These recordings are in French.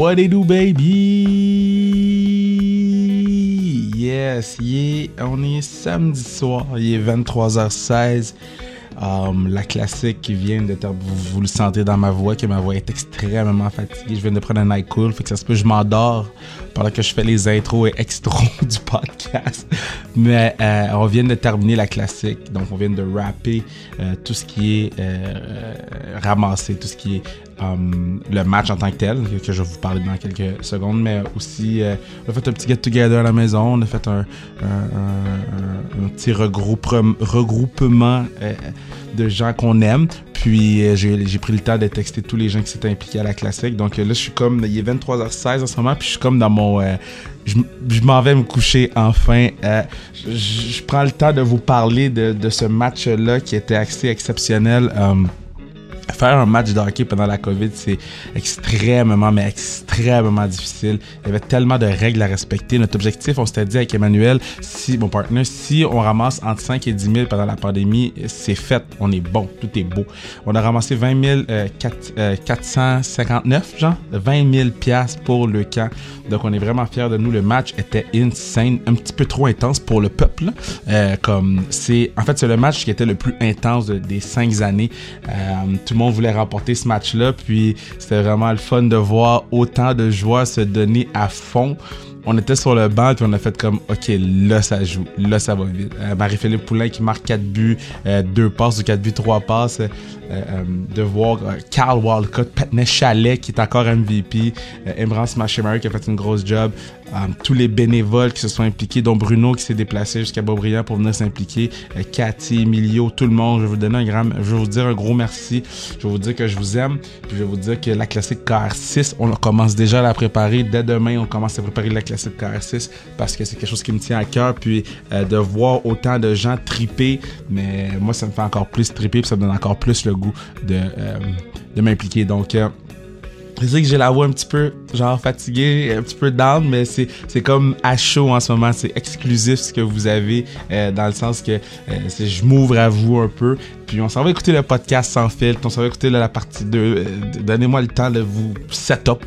What it do, baby? Yes, yeah, on est samedi soir, il est 23h16. Um, la classique qui vient de vous, vous, le sentez dans ma voix que ma voix est extrêmement fatiguée. Je viens de prendre un night cool, fait que ça se peut je m'endors pendant que je fais les intros et extros du podcast. Mais euh, on vient de terminer la classique, donc on vient de rapper euh, tout ce qui est euh, ramassé, tout ce qui est le match en tant que tel, que je vais vous parler dans quelques secondes, mais aussi on a fait un petit get-together à la maison, on a fait un, petit regroupement de gens qu'on aime. Puis euh, j'ai pris le temps de texter tous les gens qui s'étaient impliqués à la classique. Donc euh, là, je suis comme, il est 23h16 en ce moment, puis je suis comme dans mon... Euh, je, m'en vais me coucher enfin. je, prends le temps de vous parler de ce match-là qui était assez exceptionnel faire un match de hockey pendant la COVID, c'est extrêmement, mais extrêmement difficile. Il y avait tellement de règles à respecter. Notre objectif, on s'était dit avec Emmanuel, si, mon partenaire, si on ramasse entre 5 et 10 000 pendant la pandémie, c'est fait. On est bon. Tout est beau. On a ramassé 20 000, euh, 459, genre, 20 000 piastres pour le camp. Donc, on est vraiment fiers de nous. Le match était insane, un petit peu trop intense pour le peuple. Euh, comme c'est, en fait, c'est le match qui était le plus intense des cinq années. Euh, tout monde voulait remporter ce match-là. Puis c'était vraiment le fun de voir autant de joueurs se donner à fond. On était sur le banc puis on a fait comme OK, là ça joue, là ça va vite. Euh, Marie-Philippe Poulain qui marque 4 buts, 2 euh, passes ou 4 buts, 3 passes. Euh, de voir Carl Walcott, Patney Chalet qui est encore MVP, Embrance Machemary qui a fait une grosse job, tous les bénévoles qui se sont impliqués, dont Bruno qui s'est déplacé jusqu'à Beaubriand pour venir s'impliquer, Cathy, Emilio, tout le monde. Je vais vous donner un grand, je vais vous dire un gros merci. Je vais vous dire que je vous aime. Puis je vais vous dire que la classique KR6, on commence déjà à la préparer. Dès demain, on commence à préparer la classique KR6 parce que c'est quelque chose qui me tient à cœur. Puis de voir autant de gens triper, mais moi ça me fait encore plus triper, puis ça me donne encore plus le goût de, euh, de m'impliquer. Donc, euh, je que j'ai la voix un petit peu, genre, fatiguée, un petit peu down, mais c'est, c'est comme à chaud en ce moment. C'est exclusif ce que vous avez, euh, dans le sens que je m'ouvre à vous un peu. Puis on s'en va écouter le podcast sans filtre. On s'en va écouter la partie 2. Euh, donnez-moi le temps de vous setup.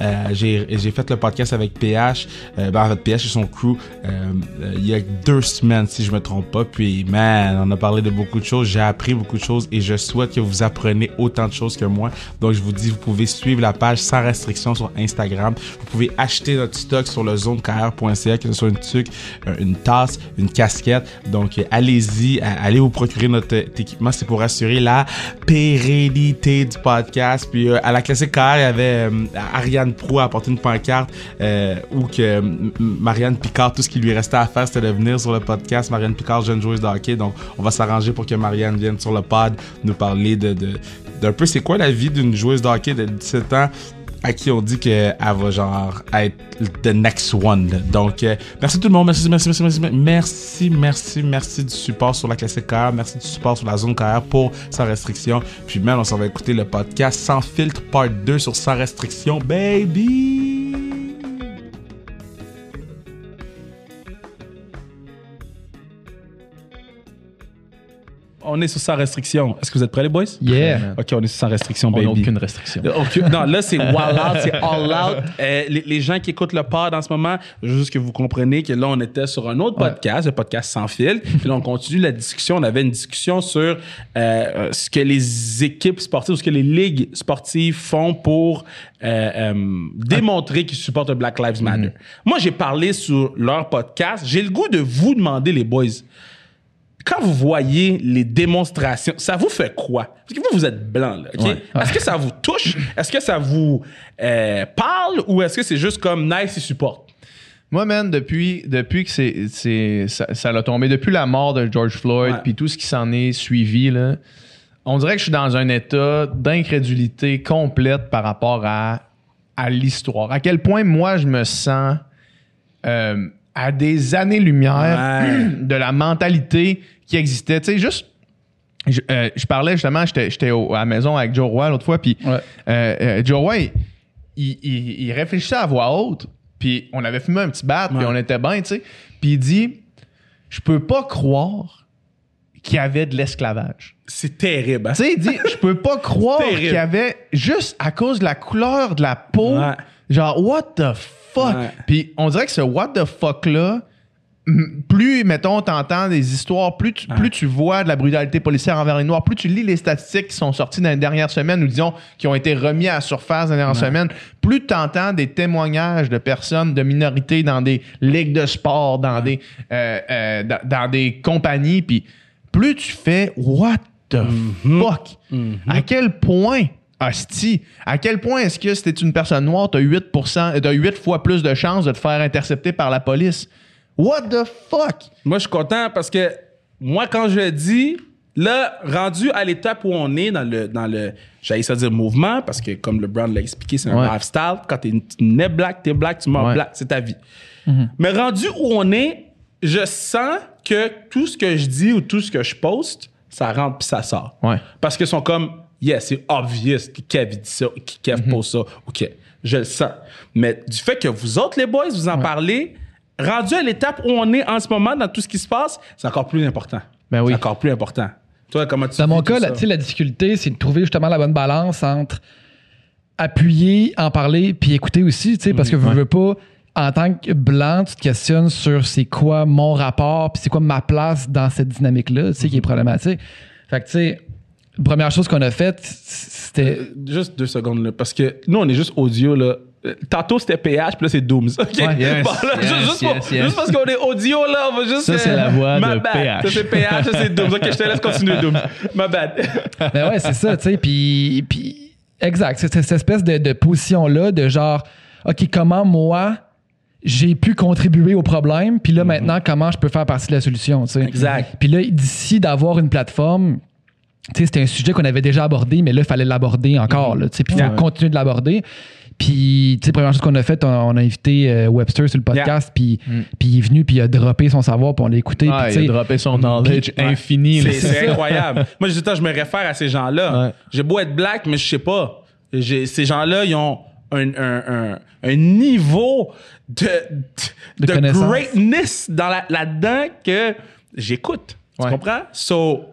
Euh, j'ai, j'ai fait le podcast avec PH. Euh, ben, en PH et son crew euh, il y a deux semaines, si je me trompe pas. Puis, man, on a parlé de beaucoup de choses. J'ai appris beaucoup de choses et je souhaite que vous appreniez autant de choses que moi. Donc, je vous dis, vous pouvez suivre la page sans restriction sur Instagram. Vous pouvez acheter notre stock sur le zonekr.ca, que ce soit une tuque, une tasse, une casquette. Donc, allez-y, allez vous procurer notre équipement c'est pour assurer la pérennité du podcast. Puis euh, à la classique car il y avait euh, Ariane Pro a apporté une pancarte euh, où que Marianne Picard, tout ce qui lui restait à faire, c'était de venir sur le podcast. Marianne Picard, jeune joueuse de hockey. Donc, on va s'arranger pour que Marianne vienne sur le pod nous parler de, d'un peu c'est quoi la vie d'une joueuse de hockey de 17 ans? À qui on dit qu'elle va genre être the next one. Donc, euh, merci tout le monde. Merci, merci, merci, merci, merci, merci, merci du support sur la classique KR. Merci du support sur la zone KR pour Sans Restriction. Puis même, on s'en va écouter le podcast Sans Filtre Part 2 sur Sans Restriction. Baby! On est sur sans restriction. Est-ce que vous êtes prêts, les boys? Yeah. OK, on est sur sans restriction, baby. On n'a aucune restriction. non, là, c'est wild out, c'est all out. Euh, les, gens qui écoutent le pod en ce moment, juste que vous compreniez que là, on était sur un autre podcast, le podcast Sans fil. Puis là, on continue la discussion. On avait une discussion sur euh, ce que les équipes sportives, ce que les ligues sportives font pour euh, démontrer qu'ils supportent Black Lives Matter. Mm-hmm. Moi, j'ai parlé sur leur podcast. J'ai le goût de vous demander, les boys, quand vous voyez les démonstrations, ça vous fait quoi? Parce que vous, vous êtes blanc, là, OK? Est-ce que ça vous touche? Est-ce que ça vous euh, parle? Ou est-ce que c'est juste comme nice et support? Moi, man, depuis, depuis que c'est, c'est, ça, l'a tombé, depuis la mort de George Floyd, puis tout ce qui s'en est suivi, là, on dirait que je suis dans un état d'incrédulité complète par rapport à, à l'histoire. À quel point, moi, je me sens... Euh, à des années-lumière de la mentalité qui existait. Tu sais, juste je, euh, parlais justement, j'étais à la maison avec Joe Roy l'autre fois, puis euh, euh, Joe Roy, il, réfléchissait à voix haute, puis on avait fumé un petit bat, puis on était bien, tu sais. Puis il dit Je peux pas croire qu'il y avait de l'esclavage. C'est terrible. Hein? Tu sais, il dit Je peux pas croire qu'il y avait, juste à cause de la couleur de la peau Genre, what the fuck? Ouais. Puis on dirait que ce what the fuck-là, plus, mettons, t'entends des histoires, plus tu, plus tu vois de la brutalité policière envers les Noirs, plus tu lis les statistiques qui sont sorties dans les dernières semaines, ou disons, qui ont été remis à la surface dans les dernières semaines, plus tu entends des témoignages de personnes de minorités dans des ligues de sport, dans, des, euh, euh, dans, dans des compagnies, puis plus tu fais what the Mm-hmm. fuck? À quel point, hostie, à quel point est-ce que si t'es une personne noire, t'as 8%, euh, t'as 8 fois plus de chances de te faire intercepter par la police? What the fuck? Moi, je suis content parce que moi, quand je dis, là, rendu à l'étape où on est dans le, dans le j'allais ça dire mouvement, parce que comme le Brown l'a expliqué, c'est un Ouais. lifestyle. Quand t'es tu nais black, t'es black, tu meurs Ouais. black, c'est ta vie. Mais rendu où on est, je sens que tout ce que je dis ou tout ce que je poste, ça rentre puis ça sort. Ouais. Parce qu'ils sont comme, yeah, c'est obvious que Kev dit ça, que Kev Mhm. pose ça. OK, je le sens. Mais du fait que vous autres, les boys, vous en parlez, rendu à l'étape où on est en ce moment dans tout ce qui se passe, c'est encore plus important. Ben oui. C'est encore plus important. Toi, comment tu Dans mon cas, la, la difficulté, c'est de trouver justement la bonne balance entre appuyer, en parler, puis écouter aussi, tu sais, parce que je veux pas, en tant que blanc, tu te questionnes sur c'est quoi mon rapport, puis c'est quoi ma place dans cette dynamique-là, tu sais, Mm-hmm. qui est problématique. Fait que, tu sais, première chose qu'on a faite, c'était. Euh, Juste deux secondes, là, parce que nous, on est juste audio, là. Euh, Tantôt, c'était PH, puis là, c'est Dooms. OK? Ouais, yes, Bon, là, yes, juste, juste yes, pour- yes. juste parce qu'on est audio, là, on va juste. Ça, c'est la voix my de bad. PH. Ça, c'est PH, ça, c'est Dooms. OK, je te laisse continuer, Dooms. My bad. Ben ouais, c'est ça, tu sais. Puis, puis, exact. C'est cette espèce de, de position-là, de genre, OK, comment moi, j'ai pu contribuer au problème, puis là, maintenant, comment je peux faire partie de la solution, tu sais. Exact. Puis là, d'ici d'avoir une plateforme, c'était un sujet qu'on avait déjà abordé, mais là, il fallait l'aborder encore. Puis il faut Ouais. continuer de l'aborder. Puis, tu sais, première chose qu'on a fait, on, on a invité euh, Webster sur le podcast, puis, puis il est venu, puis il a droppé son savoir, puis on l'a écouté. Ah, puis, il a droppé son knowledge infini. C'est incroyable. Moi, je je me réfère à ces gens-là. Ouais. J'ai beau être black, mais je sais pas. Ces gens-là, ils ont un, un, un, un niveau de, de, De de connaissance. greatness dans la- là-dedans que j'écoute. Tu comprends? So,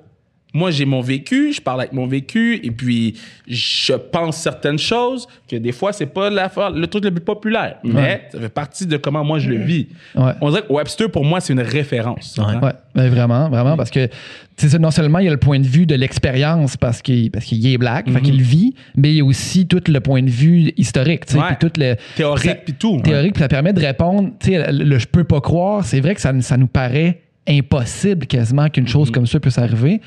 moi, j'ai mon vécu, je parle avec mon vécu, et puis je pense certaines choses que des fois, c'est pas l'affaire- le truc le plus populaire. Mais ça fait partie de comment moi je le vis. Ouais. On dirait que Webster, pour moi, c'est une référence. Ouais, ben vraiment, vraiment, parce que non seulement il y a le point de vue de l'expérience parce qu'il parce qu'il est black, fait qu'il le vit, mais il y a aussi tout le point de vue historique, Ouais. puis tout le Théorique, puis tout. Théorique, puis ça permet de répondre, tu sais, le, le je peux pas croire, c'est vrai que ça, ça nous paraît impossible quasiment qu'une chose comme ça puisse arriver,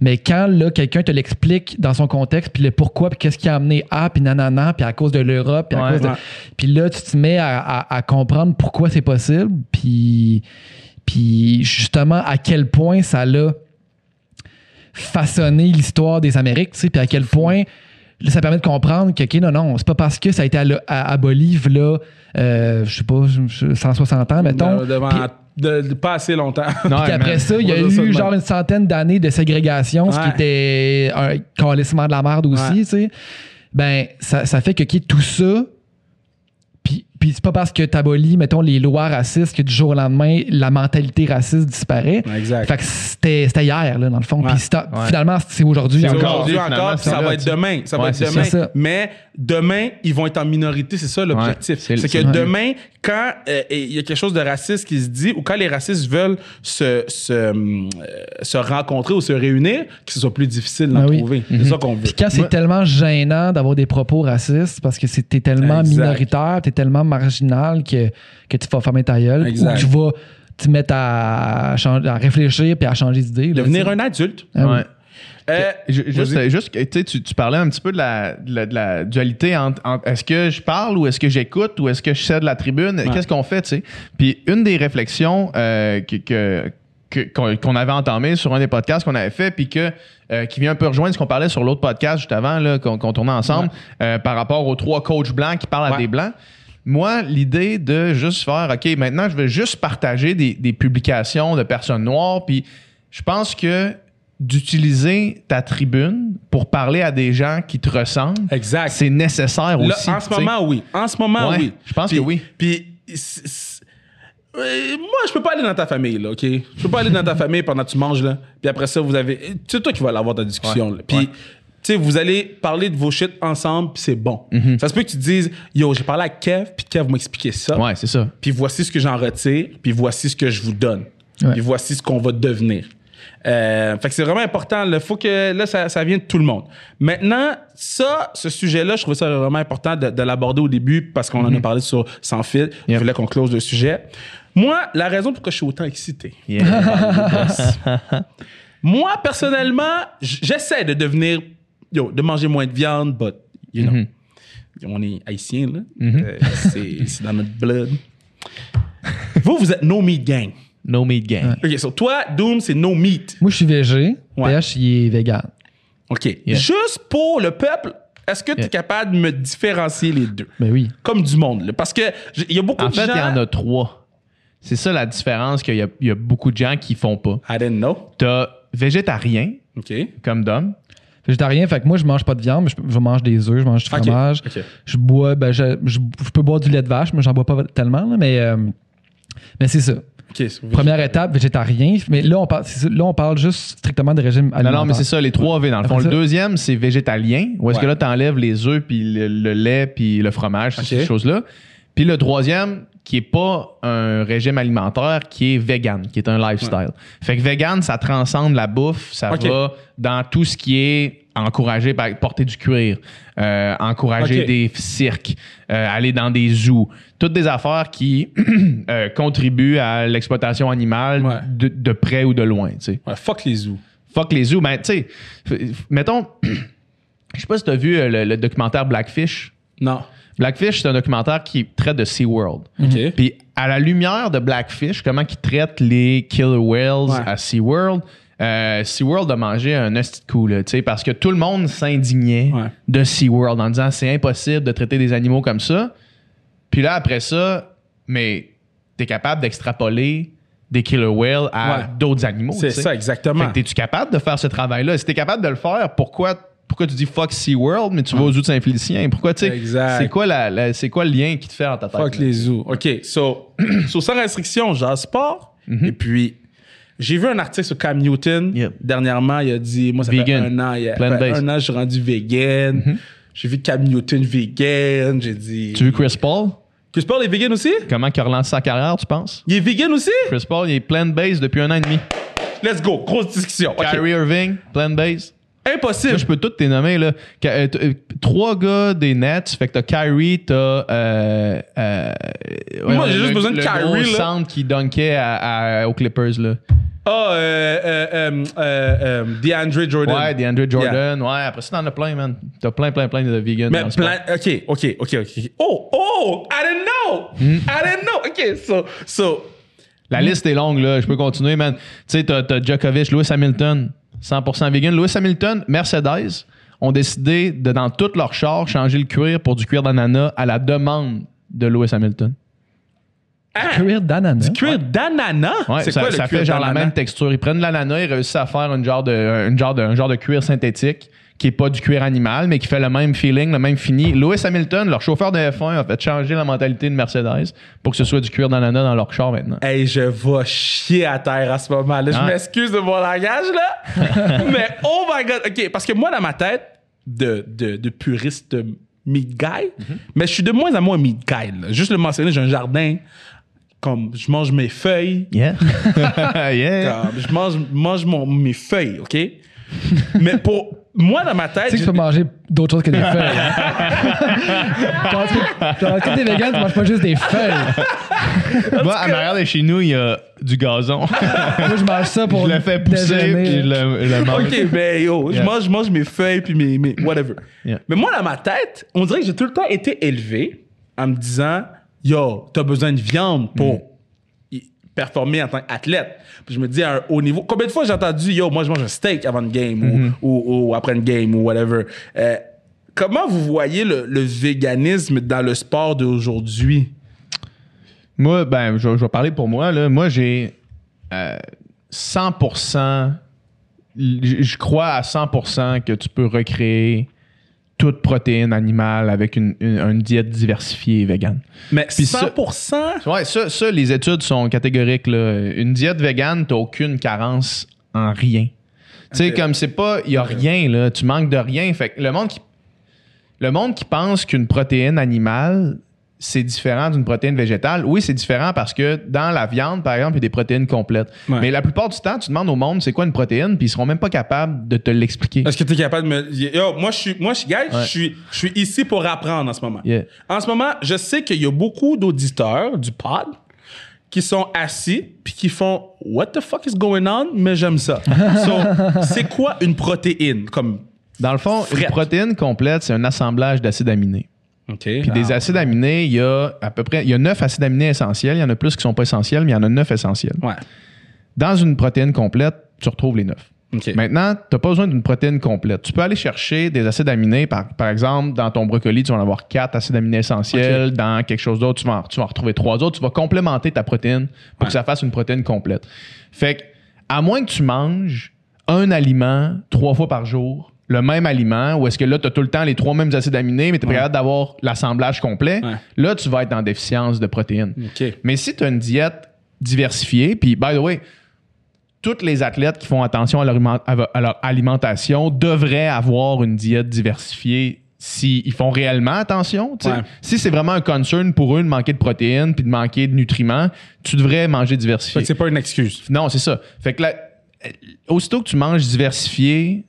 mais quand là quelqu'un te l'explique dans son contexte, puis le pourquoi, puis qu'est-ce qui a amené à, puis nanana, puis à cause de l'Europe, puis à Ouais. cause de- Ouais. puis là tu te mets à, à- à comprendre pourquoi c'est possible, puis puis justement à quel point ça l'a façonné l'histoire des Amériques, tu sais, puis à quel point ça permet de comprendre que, OK, non, non, c'est pas parce que ça a été aboli, là, euh, je sais pas, je- je- 160 ans, mettons. Devant- de, de- pas assez longtemps. Non, puis après man. ça, il y a ça eu même. genre une centaine d'années de ségrégation, ce qui était un calissement de la merde aussi, Ouais. tu sais. Ben, ça, ça fait que tout ça, puis, c'est pas parce que t'abolis, mettons, les lois racistes que du jour au lendemain, la mentalité raciste disparaît. Exact. Fait que c'était c'était hier, là, dans le fond. Ouais. Puis Ouais. finalement, c'est aujourd'hui. C'est encore. aujourd'hui encore, c'est ça va être demain. Ça va être demain. ça. Mais demain, ils vont être en minorité. C'est ça l'objectif. Ouais, c'est- que demain, quand euh, il y a quelque chose de raciste qui se dit, ou quand les racistes veulent se, se, euh, se rencontrer ou se réunir, que ce soit plus difficile d'en Ah oui. trouver. C'est ça qu'on veut. Puis quand c'est tellement gênant d'avoir des propos racistes parce que t'es tellement Exact. minoritaire, t'es tellement marginal que, que tu vas fermer ta gueule Exact. ou que tu vas te mettre à, réfléchir puis à changer d'idée. Devenir un adulte. Ah oui. Ouais. Euh, Ju- Juste, juste tu, tu, parlais un petit peu de la, de la, de la dualité entre, entre est-ce que je parle ou est-ce que j'écoute ou est-ce que je cède la tribune? Qu'est-ce qu'on fait, tu sais? Puis une des réflexions euh, que, qu'on qu'on avait entamées sur un des podcasts qu'on avait fait, puis que euh, qui vient un peu rejoindre ce qu'on parlait sur l'autre podcast juste avant, là, qu'on qu'on tournait ensemble, euh, par rapport aux trois coachs blancs qui parlent à des blancs. Moi, l'idée de juste faire, OK, maintenant, je vais juste partager des, des publications de personnes noires, puis je pense que d'utiliser ta tribune pour parler à des gens qui te ressemblent, Exact. c'est nécessaire Là, aussi. en ce moment, oui. En ce moment, Ouais, oui. je pense que oui. Puis, euh, moi, je peux pas aller dans ta famille, là, OK? Je peux pas aller dans ta famille pendant que tu manges, là. Puis après ça, vous avez. C'est toi qui vas l'avoir ta discussion. Puis. Tu sais, vous allez parler de vos shit ensemble, puis c'est bon. Ça se peut que tu te dises, yo, j'ai parlé à Kev, puis Kev m'a expliqué ça. Ouais, c'est ça. Puis voici ce que j'en retire, puis voici ce que je vous donne. Ouais. Puis voici ce qu'on va devenir. Euh, fait que c'est vraiment important. Il faut que là, ça, ça vient de tout le monde. Maintenant, ça, ce sujet-là, je trouvais ça vraiment important de, de l'aborder au début parce qu'on en a parlé sur Sans fil. Je voulais qu'on close le sujet. Moi, la raison pourquoi je suis autant excité. Moi, personnellement, j'essaie de devenir, yo, de manger moins de viande, but, you know, on est haïtien, là. Euh, c'est dans notre blood. vous, vous êtes no meat gang. No meat gang. OK, so toi, Doom, c'est no meat. Moi, je suis végé. Ouais. PH, il est vegan. OK. Juste pour le peuple, est-ce que tu es Yeah. capable de me différencier les deux? Ben oui. Comme du monde, là. Parce que il y a beaucoup En de fait, gens... il y en a trois. C'est ça la différence qu'il y a, il y a beaucoup de gens qui font pas. I didn't know. T'as végétarien, OK. comme Dom. Végétarien, fait que moi, je mange pas de viande, mais je, je mange des œufs, je mange du fromage. Je bois, ben, je, je- je peux boire du lait de vache, mais j'en bois pas tellement, là, mais, euh, mais c'est ça. Première étape, végétarien. Mais là, on parle, là, on parle juste strictement de régime Non, alimentaire. non, mais c'est ça, les trois V dans le fond. Le deuxième, c'est végétalien, où est-ce que là, t'enlèves les œufs, puis le, le lait, puis le fromage, ces choses-là. Puis le troisième, qui est pas un régime alimentaire, qui est vegan, qui est un lifestyle. Fait que vegan, ça transcende la bouffe, ça va dans tout ce qui est encourager par porter du cuir, euh, encourager des cirques, euh, aller dans des zoos, toutes des affaires qui euh, contribuent à l'exploitation animale Ouais. de, de près ou de loin, tu sais. Ouais, fuck les zoos. Fuck les zoos. Ben, tu sais, mettons, je sais pas si t'as vu euh, le, le documentaire Blackfish. Non. Blackfish, c'est un documentaire qui traite de SeaWorld. OK. Puis à la lumière de Blackfish, comment ils traitent les killer whales Ouais. à SeaWorld, euh, SeaWorld a mangé un de coup, là, tu sais, parce que tout le monde s'indignait Ouais. de SeaWorld en disant c'est impossible de traiter des animaux comme ça. Puis là, après ça, mais t'es capable d'extrapoler des killer whales à Ouais. d'autres animaux. C'est ça, exactement. Fait que t'es-tu capable de faire ce travail-là? Si t'es capable de le faire, pourquoi, pourquoi tu dis fuck SeaWorld, mais tu vas aux zoo de Saint-Félicien? Pourquoi, tu sais? Exact. C'est quoi, la, la- c'est quoi le lien qui te fait en ta tête? Fuck là? les zoos. OK. So, so sans restriction, j'ai sport. Mm-hmm. Et puis, j'ai vu un article sur Cam Newton. Yep. Dernièrement, il a dit, moi, ça Vegan. fait un an, il a. Mm-hmm. un an, je suis rendu vegan. J'ai vu Cam Newton vegan. J'ai dit. Tu veux Chris Paul? Chris Paul est vegan aussi? Comment il a relancé sa carrière, tu penses? Il est vegan aussi? Chris Paul, il est plant-based depuis un an et demi. Let's go. Grosse discussion. Kyrie Irving, plant-based. Là, Impossible. je peux tous les nommer. Là. Euh, euh, trois gars des Nets. Fait que t'as Kyrie, t'as. Euh, Moi, j'ai le- juste besoin de le Kyrie, là. centre qui dunkait à- à- aux Clippers. Là. Ah, euh, euh, DeAndre Jordan. Ouais, DeAndre Jordan. Ouais, après ça, t'en as plein, man. T'as plein, plein, plein de vegans. Mais le plein. OK, OK, OK, OK. Oh, oh, I didn't know. Hmm. I didn't know. OK, so, so, La liste est longue, là. Je peux continuer, man. Tu sais, t'as, t'as Djokovic, Lewis Hamilton, 100% vegan. Lewis Hamilton, Mercedes ont décidé de, dans tous leurs chars, changer le cuir pour du cuir d'ananas à la demande de Lewis Hamilton. Cuir d'ananas? cuir d'ananas? Ouais, c'est ça, quoi le ça cuir fait genre la même texture. Ils prennent de l'ananas, ils réussissent à faire une genre de, un, genre de, un genre de cuir synthétique qui est pas du cuir animal, mais qui fait le même feeling, le même fini. Lewis Hamilton, leur chauffeur de F1, a fait changer la mentalité de Mercedes pour que ce soit du cuir d'ananas dans leur char maintenant. Hey, je vais chier à terre à ce moment-là. Je Ouais. m'excuse de mon langage, là. Mais oh my God. OK, parce que moi, dans ma tête, de, de, de puriste meat guy, Mhm. mais je suis de moins en moins meat guy. là. Juste le mentionner, j'ai un jardin. Comme je mange mes feuilles. Yeah. yeah. Comme, je mange, mange mon, mes feuilles, OK? Mais pour moi, dans ma tête. Tu sais que tu peux manger d'autres choses que des feuilles. hein? Genre, tu- quand t'es vegan, tu manges pas juste des feuilles. Moi, à l'arrière de chez nous, il y a du gazon. Moi, je mange ça pour je le fais pousser puis je le, je le mange. OK, ben yo, je, mange, je mange mes feuilles puis mes, mes whatever. Yeah. Mais moi, dans ma tête, on dirait que j'ai tout le temps été élevé en me disant Yo, t'as besoin de viande pour Mm. Performer en tant qu'athlète. Puis je me dis à un haut niveau. Combien de fois j'ai entendu Yo, moi, je mange un steak avant une game ou- Mm-hmm. ou, ou après une game ou whatever. Euh, comment vous voyez le, le véganisme dans le sport d'aujourd'hui? Moi, ben, je, je vais parler pour moi. Là. Moi, j'ai euh, 100%. Je je crois à 100% que tu peux recréer toute protéine animale avec une, une- une diète diversifiée et végane. Mais Puis ça- 100%? Ouais, ça, ça, les études sont catégoriques. Là. Une diète végane, t'as aucune carence en rien. Tu Tu sais, comme c'est pas, il y a rien, là. Tu manques de rien. Fait que le monde qui, le monde qui pense qu'une protéine animale, c'est différent d'une protéine végétale. Oui, c'est différent parce que dans la viande, par exemple, il y a des protéines complètes. Ouais. Mais la plupart du temps, tu demandes au monde c'est quoi une protéine, puis ils seront même pas capables de te l'expliquer. Est-ce que tu es capable de me. Yo, moi, je suis, moi, je, guys, je suis, je suis ici pour apprendre en ce moment. Yeah. En ce moment, je sais qu'il y a beaucoup d'auditeurs du pod qui sont assis puis qui font What the fuck is going on? Mais j'aime ça. so, c'est quoi une protéine? Comme. Dans le fond, Frette? une protéine complète, c'est un assemblage d'acides aminés. Puis des acides aminés, il y a à peu près, il y a neuf acides aminés essentiels. Il y en a plus qui sont pas essentiels, mais il y en a neuf essentiels. Ouais. Dans une protéine complète, tu retrouves les neuf. Maintenant, tu n'as pas besoin d'une protéine complète. Tu peux aller chercher des acides aminés. Par, par exemple, dans ton brocoli, tu vas en avoir quatre acides aminés essentiels. Dans quelque chose d'autre, tu vas, en, tu vas en retrouver trois autres. Tu vas complémenter ta protéine pour Ouais. que ça fasse une protéine complète. Fait que, à moins que tu manges un aliment trois fois par jour, le même aliment, ou est-ce que là, tu as tout le temps les trois mêmes acides aminés, mais tu es Ouais. d'avoir l'assemblage complet, Ouais. là, tu vas être en déficience de protéines. Mais si tu as une diète diversifiée, puis by the way, tous les athlètes qui font attention à leur, aliment- à leur alimentation devraient avoir une diète diversifiée s'ils font réellement attention. Ouais. Si c'est vraiment un concern pour eux de manquer de protéines puis de manquer de nutriments, tu devrais manger Fait diversifié. c'est pas une excuse. Non, c'est ça. Fait que là, aussitôt que tu manges diversifié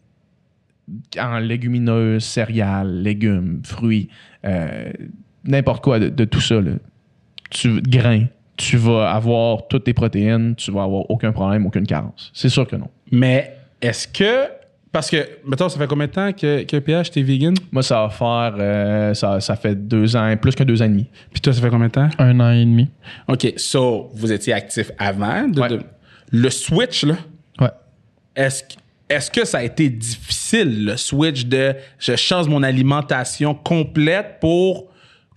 en légumineuses, céréales, légumes, fruits, euh, n'importe quoi de, de tout ça, là, tu, grains, tu vas avoir toutes tes protéines, tu vas avoir aucun problème, aucune carence. C'est sûr que non. Mais est-ce que. Parce que, mettons, ça fait combien de temps que, que PH, t'es vegan? Moi, ça va faire, euh, ça, ça fait deux ans, plus que deux ans et demi. Puis toi, ça fait combien de temps? Un an et demi. OK. So, vous étiez actif avant. de- Ouais. de- le switch, là, Ouais. est-ce que. Est-ce que ça a été difficile, le switch de je change mon alimentation complète pour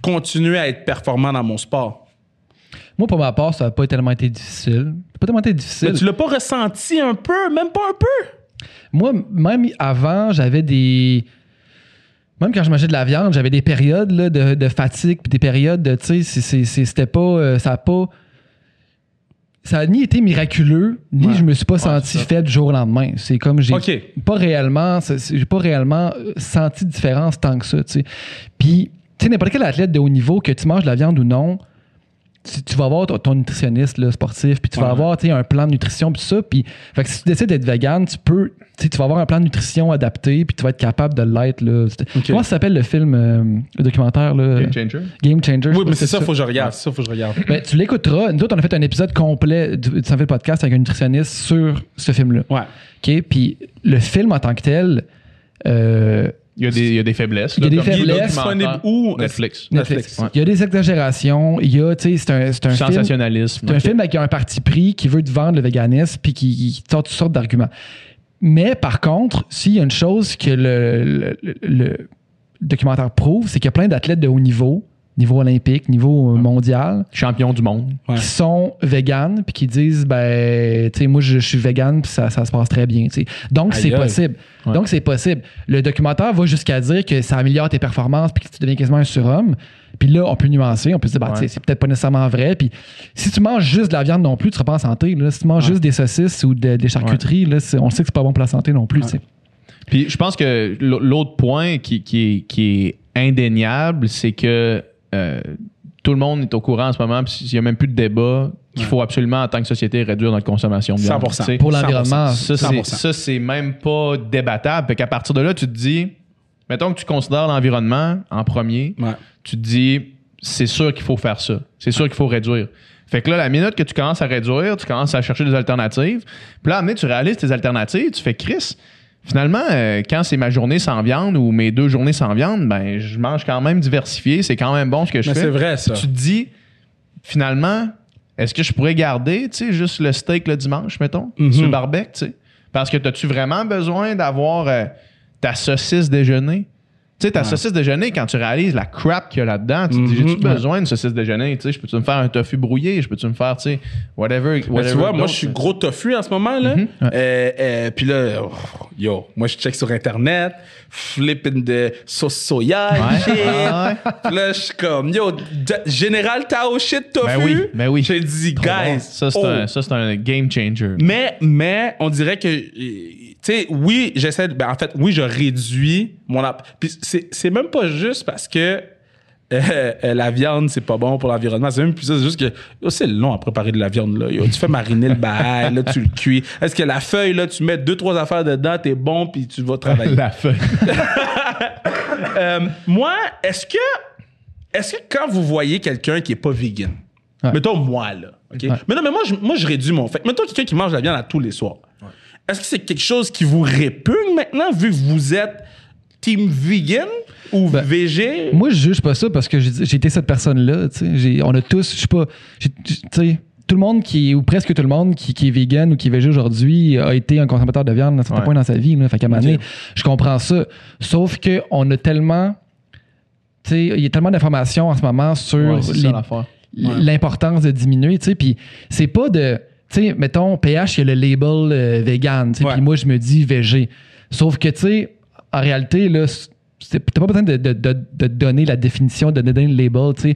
continuer à être performant dans mon sport? Moi, pour ma part, ça n'a pas tellement été difficile. Ça n'a pas tellement été difficile. Mais tu l'as pas ressenti un peu, même pas un peu? Moi, même avant, j'avais des. Même quand je mangeais de la viande, j'avais des périodes là, de, de fatigue, puis des périodes de. Tu sais, c'était pas. euh, ça a pas. Ça a ni été miraculeux, ni Ouais. je me suis pas Ouais, senti faible du jour au lendemain. C'est comme j'ai pas réellement. J'ai pas réellement euh, senti de différence tant que ça, tu sais. Puis, tu sais, n'importe quel athlète de haut niveau, que tu manges de la viande ou non, tu, tu vas avoir ton, nutritionniste là, sportif, puis tu vas Ouais. avoir un plan de nutrition, puis ça. Puis, fait que si tu décides d'être vegan, tu peux, tu vas avoir un plan de nutrition adapté, puis tu vas être capable de l'être. là. C'était- Ok. Comment ça s'appelle le film, euh, le documentaire là? Game changer? Game Changer. Oui, mais c'est ça, faut que je regarde. C'est ça, faut que je regarde. Ben, tu l'écouteras. Nous autres, on a fait un épisode complet du, Sans Fil podcast avec un nutritionniste sur ce film-là. Ouais. OK? Puis le film en tant que tel, euh, Il y a des, il y a des faiblesses. Il y a là, des faiblesses. où? Netflix. Netflix. Ouais. Il y a des exagérations. Il y a, tu sais, c'est un, c'est un film. Sensationnalisme. C'est un film avec un parti pris qui veut te vendre le véganisme puis qui, qui sort toutes sortes d'arguments. Mais par contre, s'il y a une chose que le, le- le- le documentaire prouve, c'est qu'il y a plein d'athlètes de haut niveau, niveau olympique, niveau euh, mondial, Champion du monde. Ouais. qui sont véganes puis qui disent ben tu sais moi je, je suis végane puis ça, ça se passe très bien tu sais. donc c'est possible Ouais. donc c'est possible le documentaire va jusqu'à dire que ça améliore tes performances puis que tu deviens quasiment un surhomme puis là on peut nuancer on peut se dire ben, Ouais. tu sais, c'est peut-être pas nécessairement vrai puis si tu manges juste de la viande non plus tu seras pas en santé là. si tu manges Ouais. juste des saucisses ou de- des charcuteries là, c'est- on sait que c'est pas bon pour la santé non plus. Puis je pense que l'autre point qui, qui est indéniable, c'est que euh, tout le monde est au courant en ce moment, puis il n'y a même plus de débat qu'il Ouais. faut absolument, en tant que société, réduire notre consommation de viande. 100%. Tu sais, pour l'environnement Ça, c'est, 100%. ça, c'est même pas débattable. Fait qu'à partir de là, tu te dis, mettons que tu considères l'environnement en premier, Ouais. tu te dis, c'est sûr qu'il faut faire ça. C'est sûr qu'il faut réduire. Fait que là, la minute que tu commences à réduire, tu commences à chercher des alternatives. Puis là, à un moment donné, tu réalises tes alternatives, tu fais Chris. Finalement, euh, quand c'est ma journée sans viande ou mes deux journées sans viande, ben je mange quand même diversifié. C'est quand même bon ce que je Mais fais. c'est vrai, ça. Tu te dis, finalement, est-ce que je pourrais garder, tu sais, juste le steak le dimanche, mettons, Mhm. sur le barbecue, tu sais? Parce que as-tu vraiment besoin d'avoir euh, ta saucisse déjeuner? Tu sais, ta saucisse déjeuner, quand tu réalises la crap qu'il y a là-dedans, tu te dis, j'ai-tu besoin d'une saucisse déjeuner? Tu sais, je peux-tu me faire un tofu brouillé? Je peux-tu me faire, tu sais, whatever. Ben, tu whatever vois, moi, je suis tu gros tofu en ce moment, là. Ouais. Euh, euh, puis là, oh, yo, moi, je check sur Internet, flipping de sauce soya, Ouais. shit. Ah là, je suis comme, yo, Général Tao shit tofu. Ben oui, ben oui. J'ai dit, guys. Ça, c'est oh. un, ça, c'est un game changer. Mais, mais, on dirait que, euh, tu sais, oui, j'essaie, de- ben, en fait, oui, je réduis mon app. Puis c'est, c'est même pas juste parce que euh, euh, la viande, c'est pas bon pour l'environnement. C'est même plus ça, c'est juste que yo, c'est long à préparer de la viande. Là. Yo, tu fais mariner le bail, là, tu le cuis. Est-ce que la feuille, là, tu mets deux, trois affaires dedans, t'es bon, puis tu vas travailler? La feuille. Euh, moi, est-ce que, est-ce que quand vous voyez quelqu'un qui est pas vegan, Ouais. mettons moi, là, OK? Ouais. Mais non, mais moi, je, moi, je réduis mon fait. Mettons quelqu'un qui mange de la viande à tous les soirs. Est-ce que c'est quelque chose qui vous répugne maintenant, vu que vous êtes team vegan ou Ben, végé? Moi, je juge pas ça parce que j'ai été cette personne-là. On a tous, je sais pas, tout le monde qui, ou presque tout le monde qui, qui est vegan ou qui est végé aujourd'hui a été un consommateur de viande à un certain Ouais. point dans sa vie. Là. Fait qu'à un moment donné, je comprends ça. Sauf qu'on a tellement, il y a tellement d'informations en ce moment sur Ouais, l'importance de diminuer, puis c'est pas de, mettons, PH, il y a le label euh, vegan, puis moi, je me dis végé. Sauf que, tu sais, en réalité, là, t'as pas besoin de, de, de, de donner la définition, de donner le label, tu sais.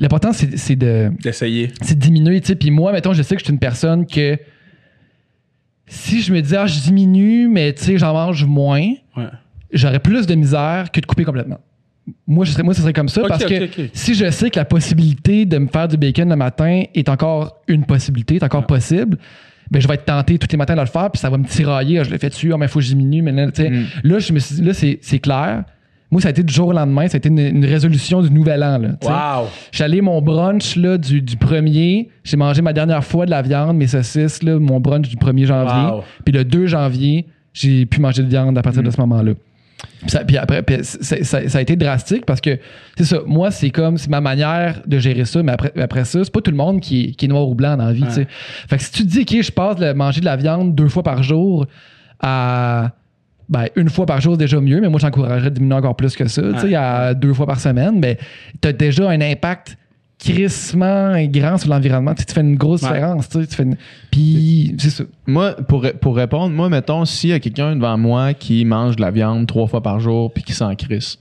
L'important, c'est de, D'essayer. c'est de diminuer, tu sais, puis moi, mettons, je sais que je suis une personne que si je me dis, ah, je diminue, mais, tu sais, j'en mange moins, Ouais. j'aurais plus de misère que de couper complètement. Moi, je serais, moi, ce serait comme ça parce que si je sais que la possibilité de me faire du bacon le matin est encore une possibilité, est encore possible, ben, je vais être tenté tous les matins de le faire, puis ça va me tirailler. Ah, je le fais dessus, ah, mais il faut que je diminue. Mais là, Mm. là, je me suis dit, là, c'est c'est clair. Moi, ça a été du jour au lendemain, ça a été une, une résolution du nouvel an. Là. Wow. J'étais allé mon brunch là, du, du premier. J'ai mangé ma dernière fois de la viande, mes saucisses, là, mon brunch du 1er janvier. Wow. Puis le 2 janvier, j'ai pu manger de viande à partir Mm. de ce moment-là. Puis, ça- puis après, puis ça, ça- ça a été drastique parce que, c'est ça, moi, c'est comme, c'est ma manière de gérer ça, mais après, après ça, c'est pas tout le monde qui est, qui est noir ou blanc dans la vie, tu sais. Fait que si tu te dis, OK, je passe de manger de la viande deux fois par jour à, ben, une fois par jour, c'est déjà mieux, mais moi, j'encouragerais de diminuer encore plus que ça, tu sais, à deux fois par semaine, mais t'as déjà un impact crissement grand sur l'environnement. Tu, sais, tu fais une grosse Ouais. différence, tu sais, tu fais une- Puis, c'est ça. Moi, pour, pour répondre, moi, mettons, s'il y a quelqu'un devant moi qui mange de la viande trois fois par jour puis qui s'en crisse,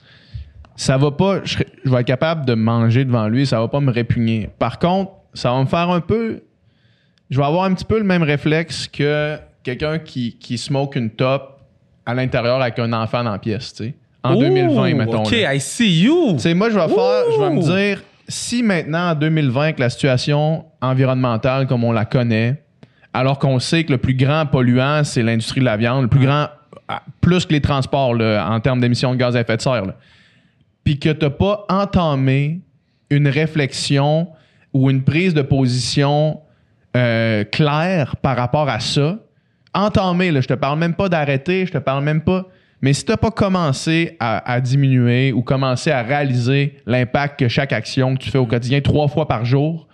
ça va pas, je, vais être capable de manger devant lui, ça va pas me répugner. Par contre, ça va me faire un peu, je vais avoir un petit peu le même réflexe que quelqu'un qui, qui smoke une top à l'intérieur avec un enfant dans la pièce, tu sais. En Ouh, 2020, mettons. OK, là. I see you. Tu sais, moi, je vais faire, je vais me dire, si maintenant, en 2020, avec la situation environnementale comme on la connaît, alors qu'on sait que le plus grand polluant, c'est l'industrie de la viande, le plus grand, ah, plus que les transports là, en termes d'émissions de gaz à effet de serre, puis que tu n'as pas entamé une réflexion ou une prise de position euh, claire par rapport à ça, entamé, là, je te parle même pas d'arrêter, je te parle même pas. Mais si tu n'as pas commencé à, à diminuer ou commencé à réaliser l'impact que chaque action que tu fais au quotidien trois fois par jour,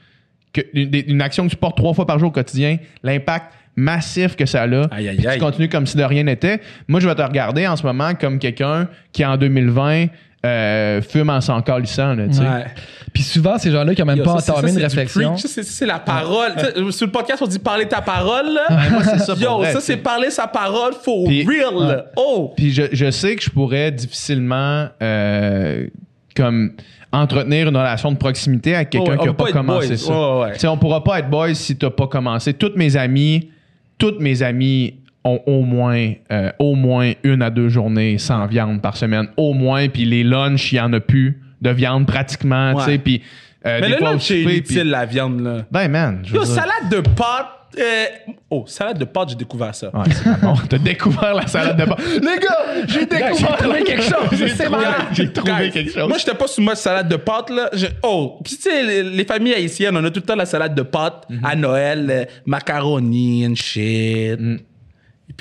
que, une, action que tu portes trois fois par jour au quotidien, l'impact massif que ça a, Aïe, aïe, puis aïe. tu continues comme si de rien n'était, moi je vais te regarder en ce moment comme quelqu'un qui en 2020 euh, fume en s'en calissant. Là, tu sais. Ouais. Puis souvent, ces gens-là qui n'ont même Yo, pas ça, entamé ça, une réflexion. C'est la parole. Tu Sur le podcast, on dit parler ta parole. là. Ouais, moi, c'est ça Yo, vrai, ça, tu c'est parler sa parole for real. Oh! Puis je, je sais que je pourrais difficilement euh, comme entretenir une relation de proximité avec quelqu'un Oh, qui n'a pas commencé boys. ça. Tu on pourra pas être boys si t'as pas commencé. Toutes mes amies, toutes mes amies ont au moins, euh, au moins une à deux journées sans viande par semaine. Au moins, puis les lunchs, il y en a plus de viande pratiquement, tu Ouais. sais, puis euh, Mais des le lunch, c'est puis- la viande. là. Ben man, je veux Yo, dire- salade de pâtes. euh, Oh, salade de pâtes, j'ai découvert ça. Ouais, c'est pas bon. T'as découvert la salade de pâtes. Les gars, j'ai découvert quelque chose. J'ai C'est trouvé, malade. j'ai trouvé Guys, quelque chose. Moi, j'étais pas sous mode salade de pâtes, là. Je- oh, puis tu sais, les, les familles haïtiennes, on a tout le temps la salade de pâtes Mhm. à Noël, euh, macaroni and shit. Mm.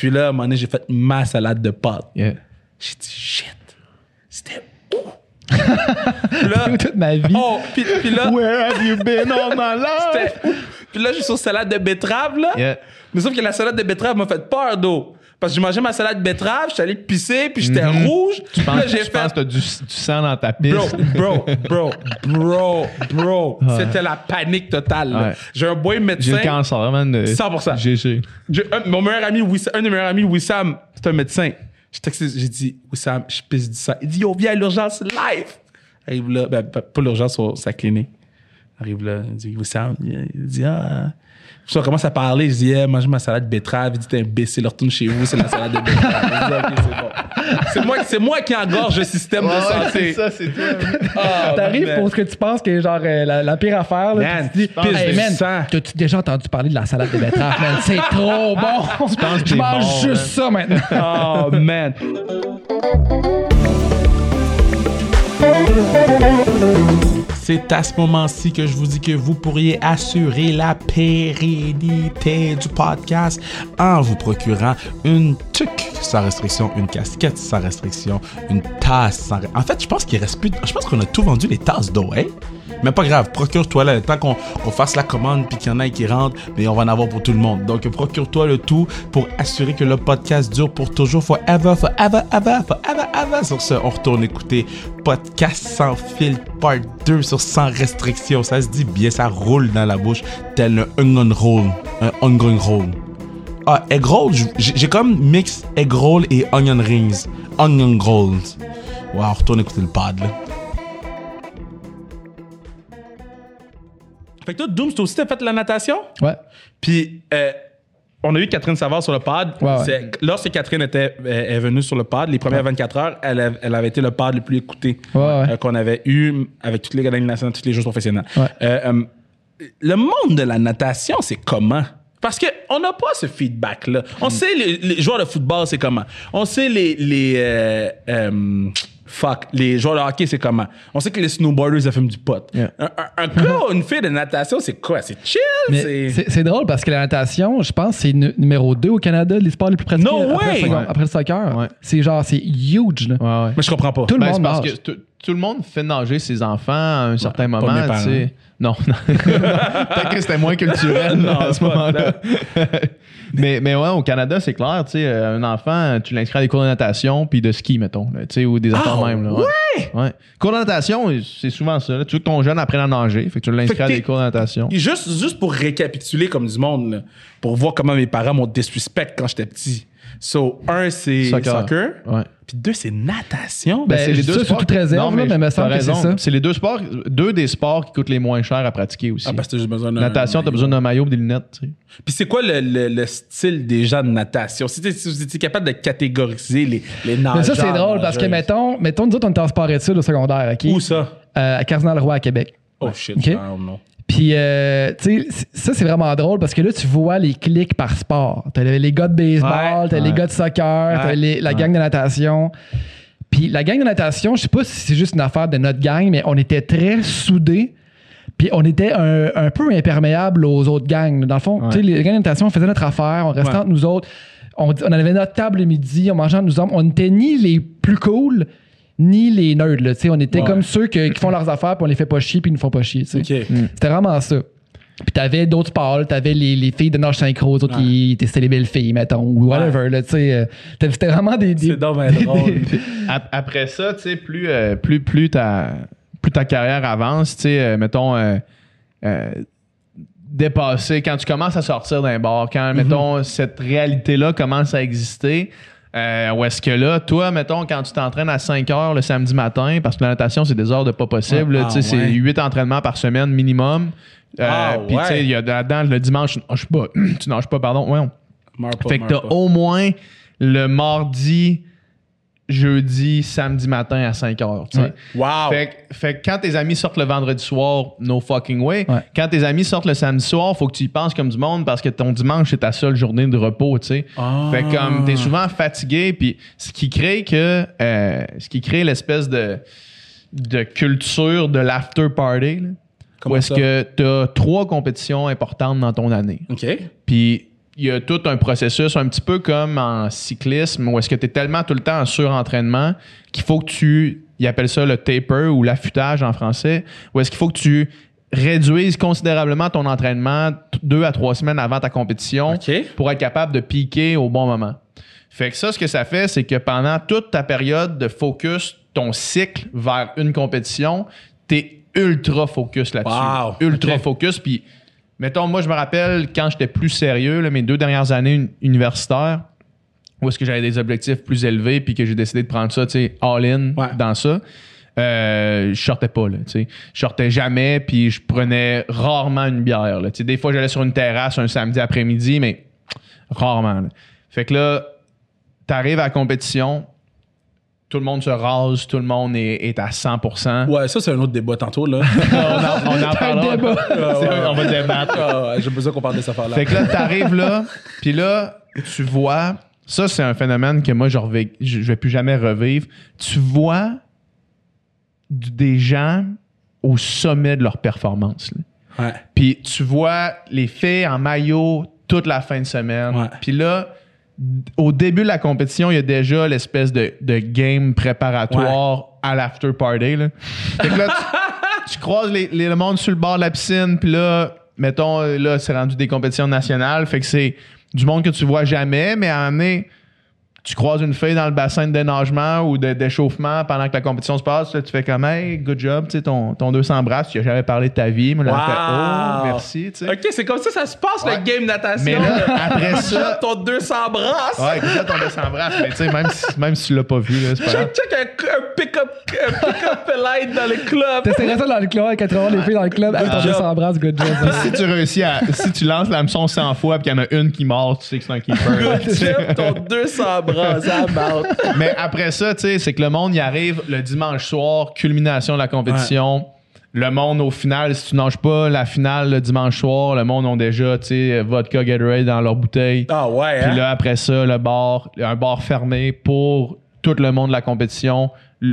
Puis là, à un moment donné, j'ai fait ma salade de pâtes. Yeah. J'ai dit, shit, c'était où? Puis là, toute ma vie. oh, puis, puis là, Where have you been all my life? Puis là, je suis sur salade de betterave, là. Yeah. Mais sauf que la salade de betterave m'a fait peur d'eau. Parce que j'ai mangé ma salade betterave, j'étais allé pisser, puis j'étais Mhm. rouge. Tu penses, Là, j'ai tu fait. penses que t'as du, du sang dans ta piste. Bro, bro, bro, bro, bro. C'était la panique totale. Ouais. J'ai un boy J'ai médecin. le cancer, man. de- 100%. GG. J'ai- un- mon meilleur ami, Wissam, un de mes meilleurs amis, Wissam, c'est un médecin. J'ai j'ai dit, Wissam, je pisse du sang. Il dit, yo, viens à l'urgence live. Arrive là, ben, pas pas l'urgence sa clinique. Arrive là, il dit, Wissam, il dit, ah. Puis on commence à parler, je dis, yeah, mange ma salade de betterave. Il dit, t'es imbécile, retourne chez vous, c'est la salade de betterave. C'est bon. C'est moi, c'est moi qui engorge le système de santé. c'est toi. Ah, T'arrives pour ce que tu penses qui est genre euh, la, la pire affaire. Là, Man, tu te dis, pisse hey, man, t'as-tu déjà entendu parler de la salade de betterave, man? C'est trop bon! que Je mange bon, juste ça maintenant. Oh, man. C'est à ce moment-ci que je vous dis que vous pourriez assurer la pérennité du podcast en vous procurant une tuque sans restriction, une casquette sans restriction, une tasse sans... En fait, je pense qu'il reste plus... Je pense qu'on a tout vendu les tasses d'eau, hein? Mais pas grave, procure-toi là, le temps qu'on qu'on fasse la commande puis qu'il y en a qui rentrent, mais on va en avoir pour tout le monde. Donc procure-toi le tout pour assurer que le podcast dure pour toujours, forever, forever, ever, forever, ever. Sur ce, on retourne écouter Podcast sans fil, part 2 sur sans restriction. Ça se dit bien, ça roule dans la bouche tel un onion roll, un onion roll. Ah, egg roll, j'ai comme mix egg roll et onion rings. Onion rolls. Ouais, on retourne écouter le pod là. Fait que toi, Dooms, toi aussi, t'as fait de la natation? Ouais. Puis, euh, on a eu Catherine Savard sur le pod. Ouais, ouais. Lorsque Catherine était, euh, est venue sur le pod, les premières 24 heures, elle, a- elle avait été le pod le plus écouté Ouais, ouais. euh, qu'on avait eu avec toutes les galeries nationales, tous les jeux professionnels. Ouais. Euh, euh, le monde de la natation, c'est comment? Parce qu'on n'a pas ce feedback-là. On sait les, les joueurs de football, c'est comment? On sait les... les fuck, les joueurs de hockey, c'est comment. On sait que les snowboarders, ils fument du pot. Yeah. Un, un- un gars ou une fille de natation, c'est quoi? C'est chill? C'est... drôle parce que la natation, je pense, c'est nu- numéro 2 au Canada, les sports les plus pratiqués No après, way! le, second- Ouais. après le soccer. Ouais. C'est genre, c'est huge. Là. Ouais, ouais. Mais je comprends pas. Tout le Ben, monde parce nage. que tout, tout le monde fait nager ses enfants à un certain pas moment, mes parents. Non, non. Peut-être que c'était moins culturel Non, à ce moment-là. mais, mais ouais, au Canada, c'est clair, tu sais, euh, un enfant, tu l'inscris à des cours de natation puis de ski, mettons, là, tu sais, ou des affaires Ah, même. Là, ouais. ouais? Cours de natation, c'est souvent ça. là. Tu veux que ton jeune apprenne à nager, fait que tu l'inscris à des cours de natation. Juste, juste pour récapituler comme du monde, là, pour voir comment mes parents m'ont disrespect quand j'étais petit. So, un, c'est Soccer. soccer. Ouais. Puis deux, c'est natation. Ben, c'est les ça, deux sous sports. toute réserve, Non, là, mais semble que c'est raison. ça. C'est les deux sports, deux des sports qui coûtent les moins chers à pratiquer aussi. ah, parce que t'as juste besoin d'un. Natation, t'as besoin d'un maillot et des lunettes, tu sais. Puis c'est quoi le, le- le style des gens de natation? Si t'es si vous étiez capable de catégoriser les, les nageurs. Mais ça, c'est drôle parce que, mettons, mettons, nous autres, on était en sport études au secondaire, OK? Où ça? Euh, à Cardinal-Roy, à Québec. Oh shit, Ok? I don't know. Puis, euh, tu sais, ça, c'est vraiment drôle parce que là, tu vois les clics par sport. T'as les, les gars de baseball, Ouais. t'as les gars de soccer, t'as Ouais. les- la gang de natation. Puis, la gang de natation, je sais pas si c'est juste une affaire de notre gang, mais on était très soudés. Puis, on était un, un peu imperméables aux autres gangs. Dans le fond, tu sais, les gangs de natation, on faisait notre affaire, on restait entre nous autres. On, on avait notre table le midi, on mangeait entre nous autres. On n'était ni les plus cool, ni les nerds. Là, tu sais. on était Ouais. comme ceux que- qui font leurs affaires, puis on les fait pas chier, puis ils nous font pas chier. sais. Ok. C'était vraiment ça. Puis t'avais d'autres là. t'avais les, les filles de nage synchro, autres qui étaient c'était les belles filles, mettons, ou whatever, là, tu sais. euh, C'était vraiment des... des- bien drôle. Ap- Après ça, tu sais, plus, euh, plus, plus, ta, plus ta carrière avance, tu sais, euh, mettons, euh, euh, dépasser, quand tu commences à sortir d'un bar, quand, mettons, cette réalité-là commence à exister, euh, où est-ce que là, toi, mettons, quand tu t'entraînes à 5 heures le samedi matin, parce que la natation, c'est des heures de pas possible, Ah, ouais. c'est 8 entraînements par semaine minimum. Euh, Ah, Puis, tu sais, il y a là-dedans, le dimanche, tu nages pas, tu nages pas, pardon, ouais, pas, fait que t'as au moins le mardi, jeudi, samedi matin à 5 heures. tu sais. Wow! Fait, que- fait que quand tes amis sortent le vendredi soir, no fucking way. Ouais. Quand tes amis sortent le samedi soir, faut que tu y penses comme du monde parce que ton dimanche, c'est ta seule journée de repos, tu sais. Ah. Fait que comme t'es souvent fatigué, puis ce qui crée que, euh, ce qui crée l'espèce de, de culture de l'after party, là, où est-ce que t'as trois compétitions importantes dans ton année. OK. Puis il y a tout un processus un petit peu comme en cyclisme où est-ce que tu es tellement tout le temps en surentraînement qu'il faut que tu, ils appellent ça le taper ou l'affûtage en français, où est-ce qu'il faut que tu réduises considérablement ton entraînement deux à trois semaines avant ta compétition pour être capable de piquer au bon moment. Fait que ça, ce que ça fait, c'est que pendant toute ta période de focus, ton cycle vers une compétition, t'es ultra focus là-dessus. Wow. Ultra focus. Puis, mettons, moi, je me rappelle quand j'étais plus sérieux, là, mes deux dernières années uni- universitaires, où est-ce que j'avais des objectifs plus élevés, puis que j'ai décidé de prendre ça, tu sais, all-in Ouais. dans ça. Euh, je sortais pas là, tu sais. Je sortais jamais, puis je prenais rarement une bière. Là. Tu sais, des fois, j'allais sur une terrasse un samedi après-midi, mais rarement. là. Fait que là, t'arrives à la compétition, tout le monde se rase, tout le monde est, est à 100%. Ouais, ça, c'est un autre débat tantôt, là. on en, on en parlera. débat. C'est- On va débattre. Ah, ouais, J'ai besoin qu'on parle de cette affaire-là. Fait que là, t'arrives là, puis là, tu vois, ça, c'est un phénomène que moi, je, je vais plus jamais revivre. Tu vois des gens au sommet de leur performance. là. Ouais. Puis tu vois les filles en maillot toute la fin de semaine. Ouais. Puis là, au début de la compétition, il y a déjà l'espèce de, de game préparatoire à l'after party. Là. Fait que là, tu, tu croises les, les- le monde sur le bord de la piscine, puis là, mettons, là, c'est rendu des compétitions nationales. Fait que c'est du monde que tu vois jamais, mais à un moment donné, tu croises une fille dans le bassin de dénagement ou de d'échauffement pendant que la compétition se passe, là, tu fais comme hey, good job, tu sais, ton, ton 200 bras, tu as jamais parlé de ta vie, mais là, elle fait, oh, merci, tu sais. Ok, c'est comme ça ça se passe, Ouais. le game natation. Mais là, après ça- ton 200 brasses. Ouais, good job, ton 200 bras, mais tu sais, même si, même si tu l'as pas vu, là, c'est pas. Check, check un, un pick-up un pick-up light dans le club. T'essaierais ça dans le club, quand tu vas voir les filles dans le club, avec ton job. 200 bras, good job. si tu réussis à. Si tu lances l'hameçon 100 fois et qu'il y en a une qui mord, tu sais que c'est un keeper. sais. Check ton 200 brasses, Mais après ça, tu sais, c'est que le monde y arrive le dimanche soir, culmination de la compétition. Le monde, au final, si tu nages pas la finale le dimanche soir, le monde ont déjà, tu sais, vodka Gatorade dans leur bouteille. Ah ouais, Puis hein? là, après ça, le bar, un bar fermé pour tout le monde de la compétition.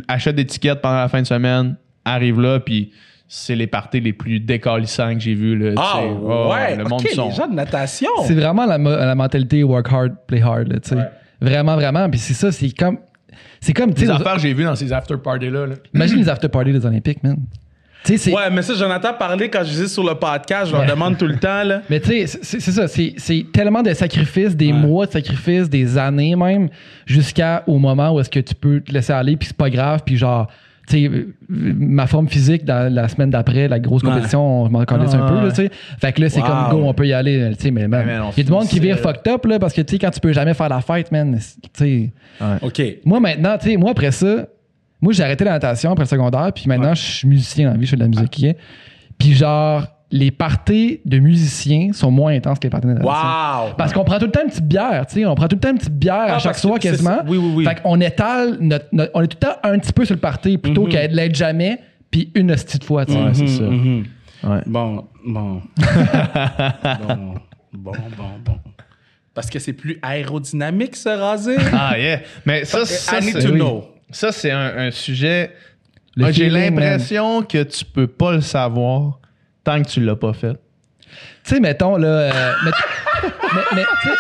Achète des tickets pendant la fin de semaine, arrive là, puis c'est les parties les plus décalissants que j'ai vues. Ah. Oh, ouais, le monde ok, sont. les gens de natation. C'est vraiment la, mentalité work hard, play hard, là, tu sais. Vraiment, vraiment. Puis c'est ça, c'est comme. C'est comme, tu Les affaires que j'ai vues dans ces after parties-là. là. imagine les after parties des Olympiques, man. Tu sais, c'est. Ouais, mais ça, j'en entends parler quand je dis sur le podcast, je leur demande tout le temps, là. Mais tu sais, c'est c'est ça, c'est c'est tellement de sacrifices, des mois de sacrifices, des années même, jusqu'à au moment où est-ce que tu peux te laisser aller, puis c'est pas grave, puis genre, ma forme physique dans la semaine d'après, la grosse Ouais. compétition, on m'en connaît un Ah, peu, là, ouais. tu sais. Fait que là, c'est Wow. comme, go, on peut y aller, tu sais, mais man, Mais man, on il y a du monde qui vire fucked up, là, parce que, tu sais, quand tu peux jamais faire la fête, man, c'est- tu sais. OK. Moi, maintenant, tu sais, moi, après ça, moi, j'ai arrêté la natation après le secondaire, puis maintenant, je suis musicien dans la vie, je fais de la musique. Puis genre, les parties de musiciens sont moins intenses que les parties de natation. Wow! Parce qu'on prend tout le temps une petite bière, tu sais, on prend tout le temps une petite bière à Ah, chaque parce que soir quasiment. Oui, oui, oui. Fait qu'on étale, notre, notre- on est tout le temps un petit peu sur le party plutôt Mhm. qu'à de l'être jamais, puis une petite fois, tu sais. Ouais, c'est ça. Mhm. Ouais. Bon, bon. bon, bon, bon, bon. Parce que c'est plus aérodynamique, se raser. Ah, yeah. Mais ça, ça I need c'est- to oui. know. ça, c'est un, un sujet. Ah, J'ai l'impression que tu peux pas le savoir tant que tu l'as pas fait. Tu sais, mettons, là. euh, met- mais, mais, tu sais-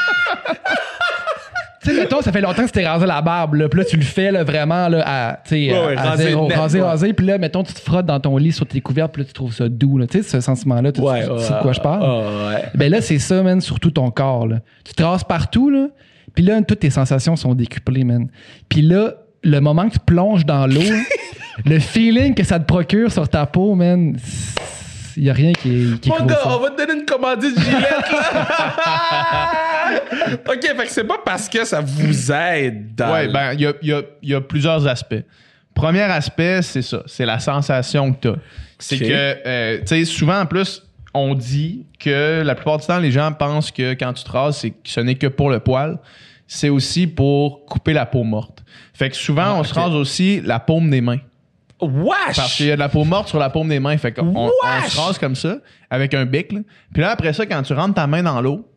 tu sais, mettons, ça fait longtemps que tu t'es rasé la barbe, là. Puis là, tu le fais, là, vraiment, là, à, tu sais, Ouais, ouais, à- à rasé zéro, rasé. Puis là, mettons, tu te frottes dans ton lit sur tes couvertes, puis là, tu trouves ça doux, là. Tu sais, ce sentiment-là, tu, tu- tu sais de quoi je parle? ouais. Ben là, c'est ça, man, sur tout ton corps, là. Tu te rases partout, là. Puis là, toutes tes sensations sont décuplées, man. Puis là, le moment que tu plonges dans l'eau, le feeling que ça te procure sur ta peau, man, il y a rien qui est, qui Mon gars, ça. on va te donner une commandite Gillette, là. OK, fait que c'est pas parce que ça vous aide dans... Ouais, ben, il y a, il y a- il y a plusieurs aspects. Premier aspect, c'est ça. C'est la sensation que tu as. C'est que, euh, tu sais, souvent, en plus, on dit que la plupart du temps, les gens pensent que quand tu te rases, ce n'est que pour le poil. C'est aussi pour couper la peau morte. Fait que souvent, on se rase aussi la paume des mains. Wesh! Parce qu'il y a de la peau morte sur la paume des mains. Fait qu'on on, on Wesh! se rase comme ça, avec un bic. là. Puis là, après ça, quand tu rentres ta main dans l'eau,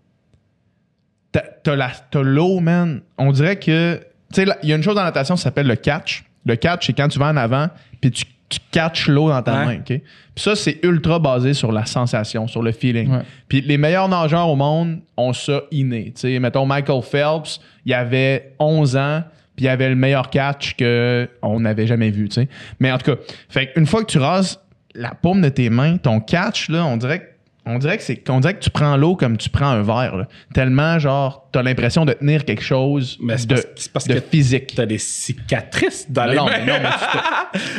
t'as- t'as la- t'as l'eau, man. On dirait que. Tu sais, là, il y a une chose dans la natation, ça s'appelle le catch. Le catch, c'est quand tu vas en avant, puis tu, tu catches l'eau dans ta Ouais. main. OK? Puis ça, c'est ultra basé sur la sensation, sur le feeling. Ouais. Puis les meilleurs nageurs au monde ont ça inné. Tu sais, mettons Michael Phelps, il avait 11 ans, puis il avait le meilleur catch qu'on n'avait jamais vu. tu sais. Mais en tout cas, fait une fois que tu rases la paume de tes mains, ton catch, là, on dirait que On dirait que c'est on dirait que tu prends l'eau comme tu prends un verre. là. Tellement genre t'as l'impression de tenir quelque chose Mais c'est de, parce- c'est parce de que physique. T'as des cicatrices dans les Non, mains. mais non, mais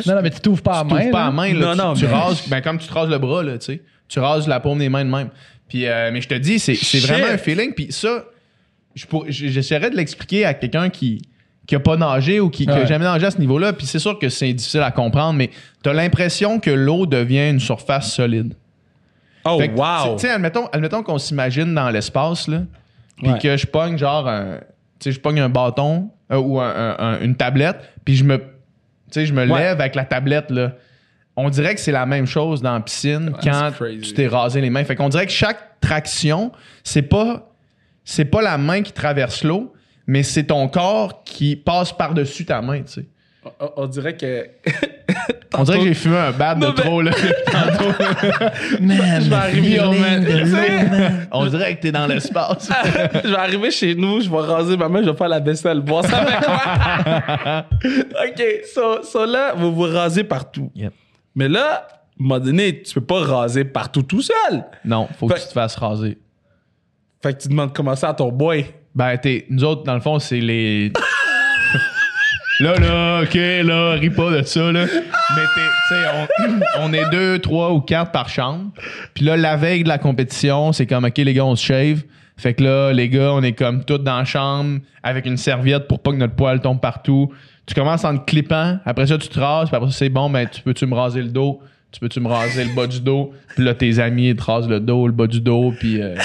tu Non, non, mais tu t'ouvres pas la tu main. t'ouvres pas main, là, Non, tu, non, tu rases, ben, comme tu te rases le bras, là, tu sais. Tu rases la paume des mains de même. Puis, euh, mais je te dis, c'est, vraiment un feeling. Puis ça, je pour- j- j'essaierais de l'expliquer à quelqu'un qui qui a pas nagé ou qui, qui a Ouais. jamais nagé à ce niveau-là. Puis c'est sûr que c'est difficile à comprendre, mais tu as l'impression que l'eau devient une surface solide. Oh, que, wow. Tu sais, admettons, admettons qu'on s'imagine dans l'espace, là, puis Ouais. que je pogne genre un, tu sais, je pogne un bâton euh, ou un- un- un- une tablette, puis je me, tu sais, je me Ouais. lève avec la tablette, là. On dirait que c'est la même chose dans la piscine quand tu t'es rasé les mains. Fait qu'on dirait que chaque traction, c'est pas, c'est pas la main qui traverse l'eau, mais c'est ton corps qui passe par-dessus ta main, tu sais. On, on dirait que. On dirait que j'ai fumé un bat de Non, trop, là, tantôt. Man, Je vais arriver au man. On dirait que t'es dans l'espace. je vais arriver chez nous, je vais raser ma main, je vais faire la vaisselle. Voir ça avec quoi? OK, so, so là, vous vous rasez partout. Yep. Mais là, à un moment donné, tu peux pas raser partout tout seul. Non, faut que Fait- tu te fasses raser. Fait que tu demandes comment ça à ton boy. Ben, t'es, nous autres, dans le fond, c'est les. là, là, ok, là, ris pas de ça, là. Mais t'es, on, on est deux, trois ou quatre par chambre. Puis là, la veille de la compétition, c'est comme, ok, les gars, on se shave. Fait que là, les gars, on est comme tous dans la chambre avec une serviette pour pas que notre poil tombe partout. Tu commences en te clippant. Après ça, tu te rases. Après ça, c'est bon, ben, tu peux-tu me raser le dos? Tu peux-tu me raser le bas du dos? Puis là, tes amis, ils te le dos, le bas du dos. Puis. euh,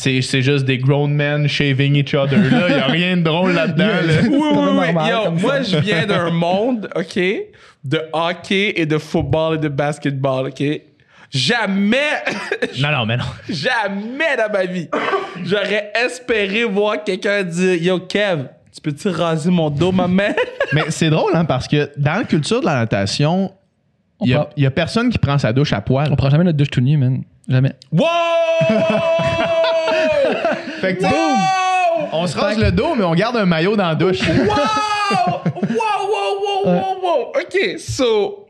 c'est, c'est juste des grown men shaving each other. Là, il a rien de drôle là-dedans. là. Oui, oui, oui. normal Yo, moi, je viens d'un monde, OK, de hockey et de football et de basketball, OK? Jamais, Non, non, mais non. jamais dans ma vie, j'aurais espéré voir quelqu'un dire Yo, Kev, tu peux-tu raser mon dos, ma main? Mais c'est drôle, hein, parce que dans la culture de la natation, On il y, a- prend- y a personne qui prend sa douche à poil. On prend jamais notre douche tout nu, man. Jamais. Wow! Fait que, wow! on se rase le dos, mais on garde un maillot dans la douche. Wow! Wow, wow, wow, wow, wow. OK, so.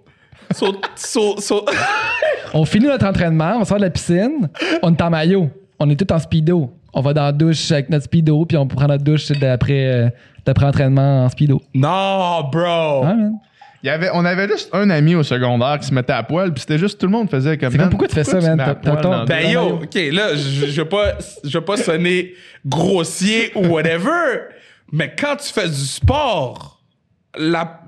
So, so, so. On finit notre entraînement, on sort de la piscine, on est en maillot. On est tous en speedo. On va dans la douche avec notre speedo, puis on prend notre douche d'après euh, d'après entraînement en speedo. non, bro! Man? Il y avait, on avait juste un ami au secondaire qui se mettait à poil, puis c'était juste tout le monde faisait comme man, pourquoi tu fais ça, man? Ben yo, ok, là, je, je veux pas, je veux pas sonner grossier ou whatever, mais quand tu fais du sport, la,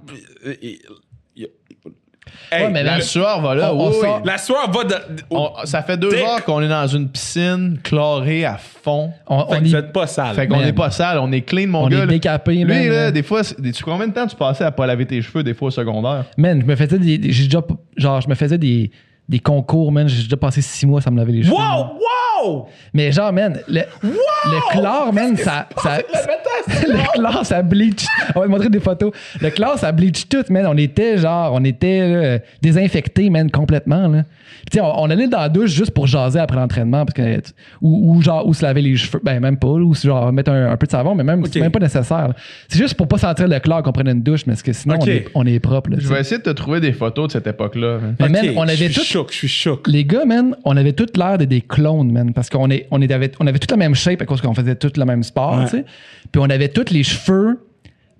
Hey, Ouais, mais La le- sueur va là. On- on oui, oui. sort- la soirée va de, On- ça fait deux Dick. heures qu'on est dans une piscine chlorée à fond. On, Fait on y- pas sale. Fait qu'on n'est pas sale, on est clean, mon On gars. est là. décapé, Lui, man. là, des fois, tu combien de temps tu passais à pas laver tes cheveux, des fois au secondaire? Man, je me faisais des. J'ai déjà. Genre, je me faisais des, des concours, man. J'ai déjà passé six mois, ça me laver les cheveux. man. wow, wow! Mais genre, man, le, le chlore, man, ça. ça le chlore, ça bleach. On va te montrer des photos. Le chlore, ça bleach tout, man. On était genre, on était là, désinfectés, man, complètement, là. Puis, tu sais, on, on allait dans la douche juste pour jaser après l'entraînement, parce que, ou, ou genre, ou se laver les cheveux. Ben, même pas, ou genre, mettre un, un peu de savon, mais même, c'est même pas nécessaire. C'est juste pour pas sentir le chlore qu'on prenait une douche, mais parce que sinon, on, est, on est propre, là. Je vais essayer de te trouver des photos de cette époque-là. Mais, man, on je avait suis tout. choc, je suis choc. Les gars, man, on avait tout l'air de des clones, man. Parce qu'on est, on est, avait, on avait toute la même shape à cause qu'on faisait tout le même sport, Ouais. tu sais. Puis on avait tous les cheveux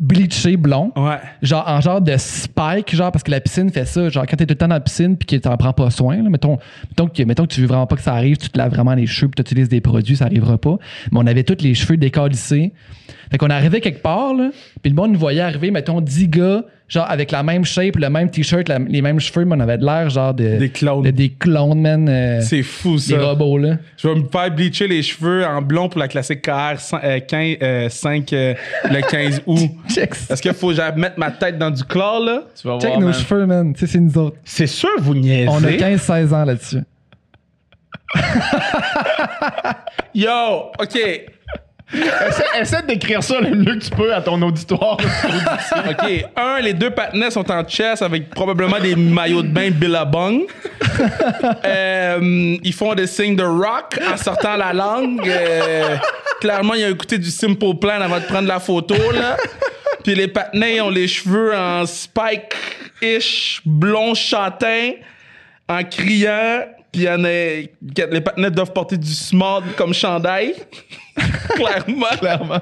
bleachés blonds. Ouais. Genre en genre de spike, genre parce que la piscine fait ça. Genre quand t'es tout le temps dans la piscine puis que t'en prends pas soin, là, mettons, mettons, que, mettons que tu veux vraiment pas que ça arrive, tu te laves vraiment les cheveux puis tu utilises des produits, ça arrivera pas. Mais on avait tous les cheveux décalissés. Fait qu'on arrivait quelque part, là, puis le monde nous voyait arriver, mettons, 10 gars, genre avec la même shape, le même t-shirt, les mêmes cheveux, mais on avait de l'air genre de. Des clones. de- des clones, man. euh, C'est fou, des ça. robots, là. Je vais me faire bleacher les cheveux en blond pour la classique KR 15, euh, 5 euh, le 15 août. Check, Est-ce qu'il faut que j'aille mettre ma tête dans du chlore, là? Tu vas check voir, nos man. cheveux, man. Tu sais, c'est nous autres. C'est sûr, vous niaisez. On a 15-16 ans là-dessus. Yo, OK. Essaie, essaie décrire ça le mieux que tu peux à ton auditoire. OK. Un, les deux partenaires sont en chess avec probablement des maillots de bain Billabong. Euh, ils font des signes de rock en sortant la langue. Euh, clairement, ils ont écouté du Simple Plan avant de prendre la photo, là. Puis les partenaires ont les cheveux en spike-ish, blond châtain, en criant. Puis il y en a, les partenaires doivent porter du small comme chandail. Clairement. Clairement.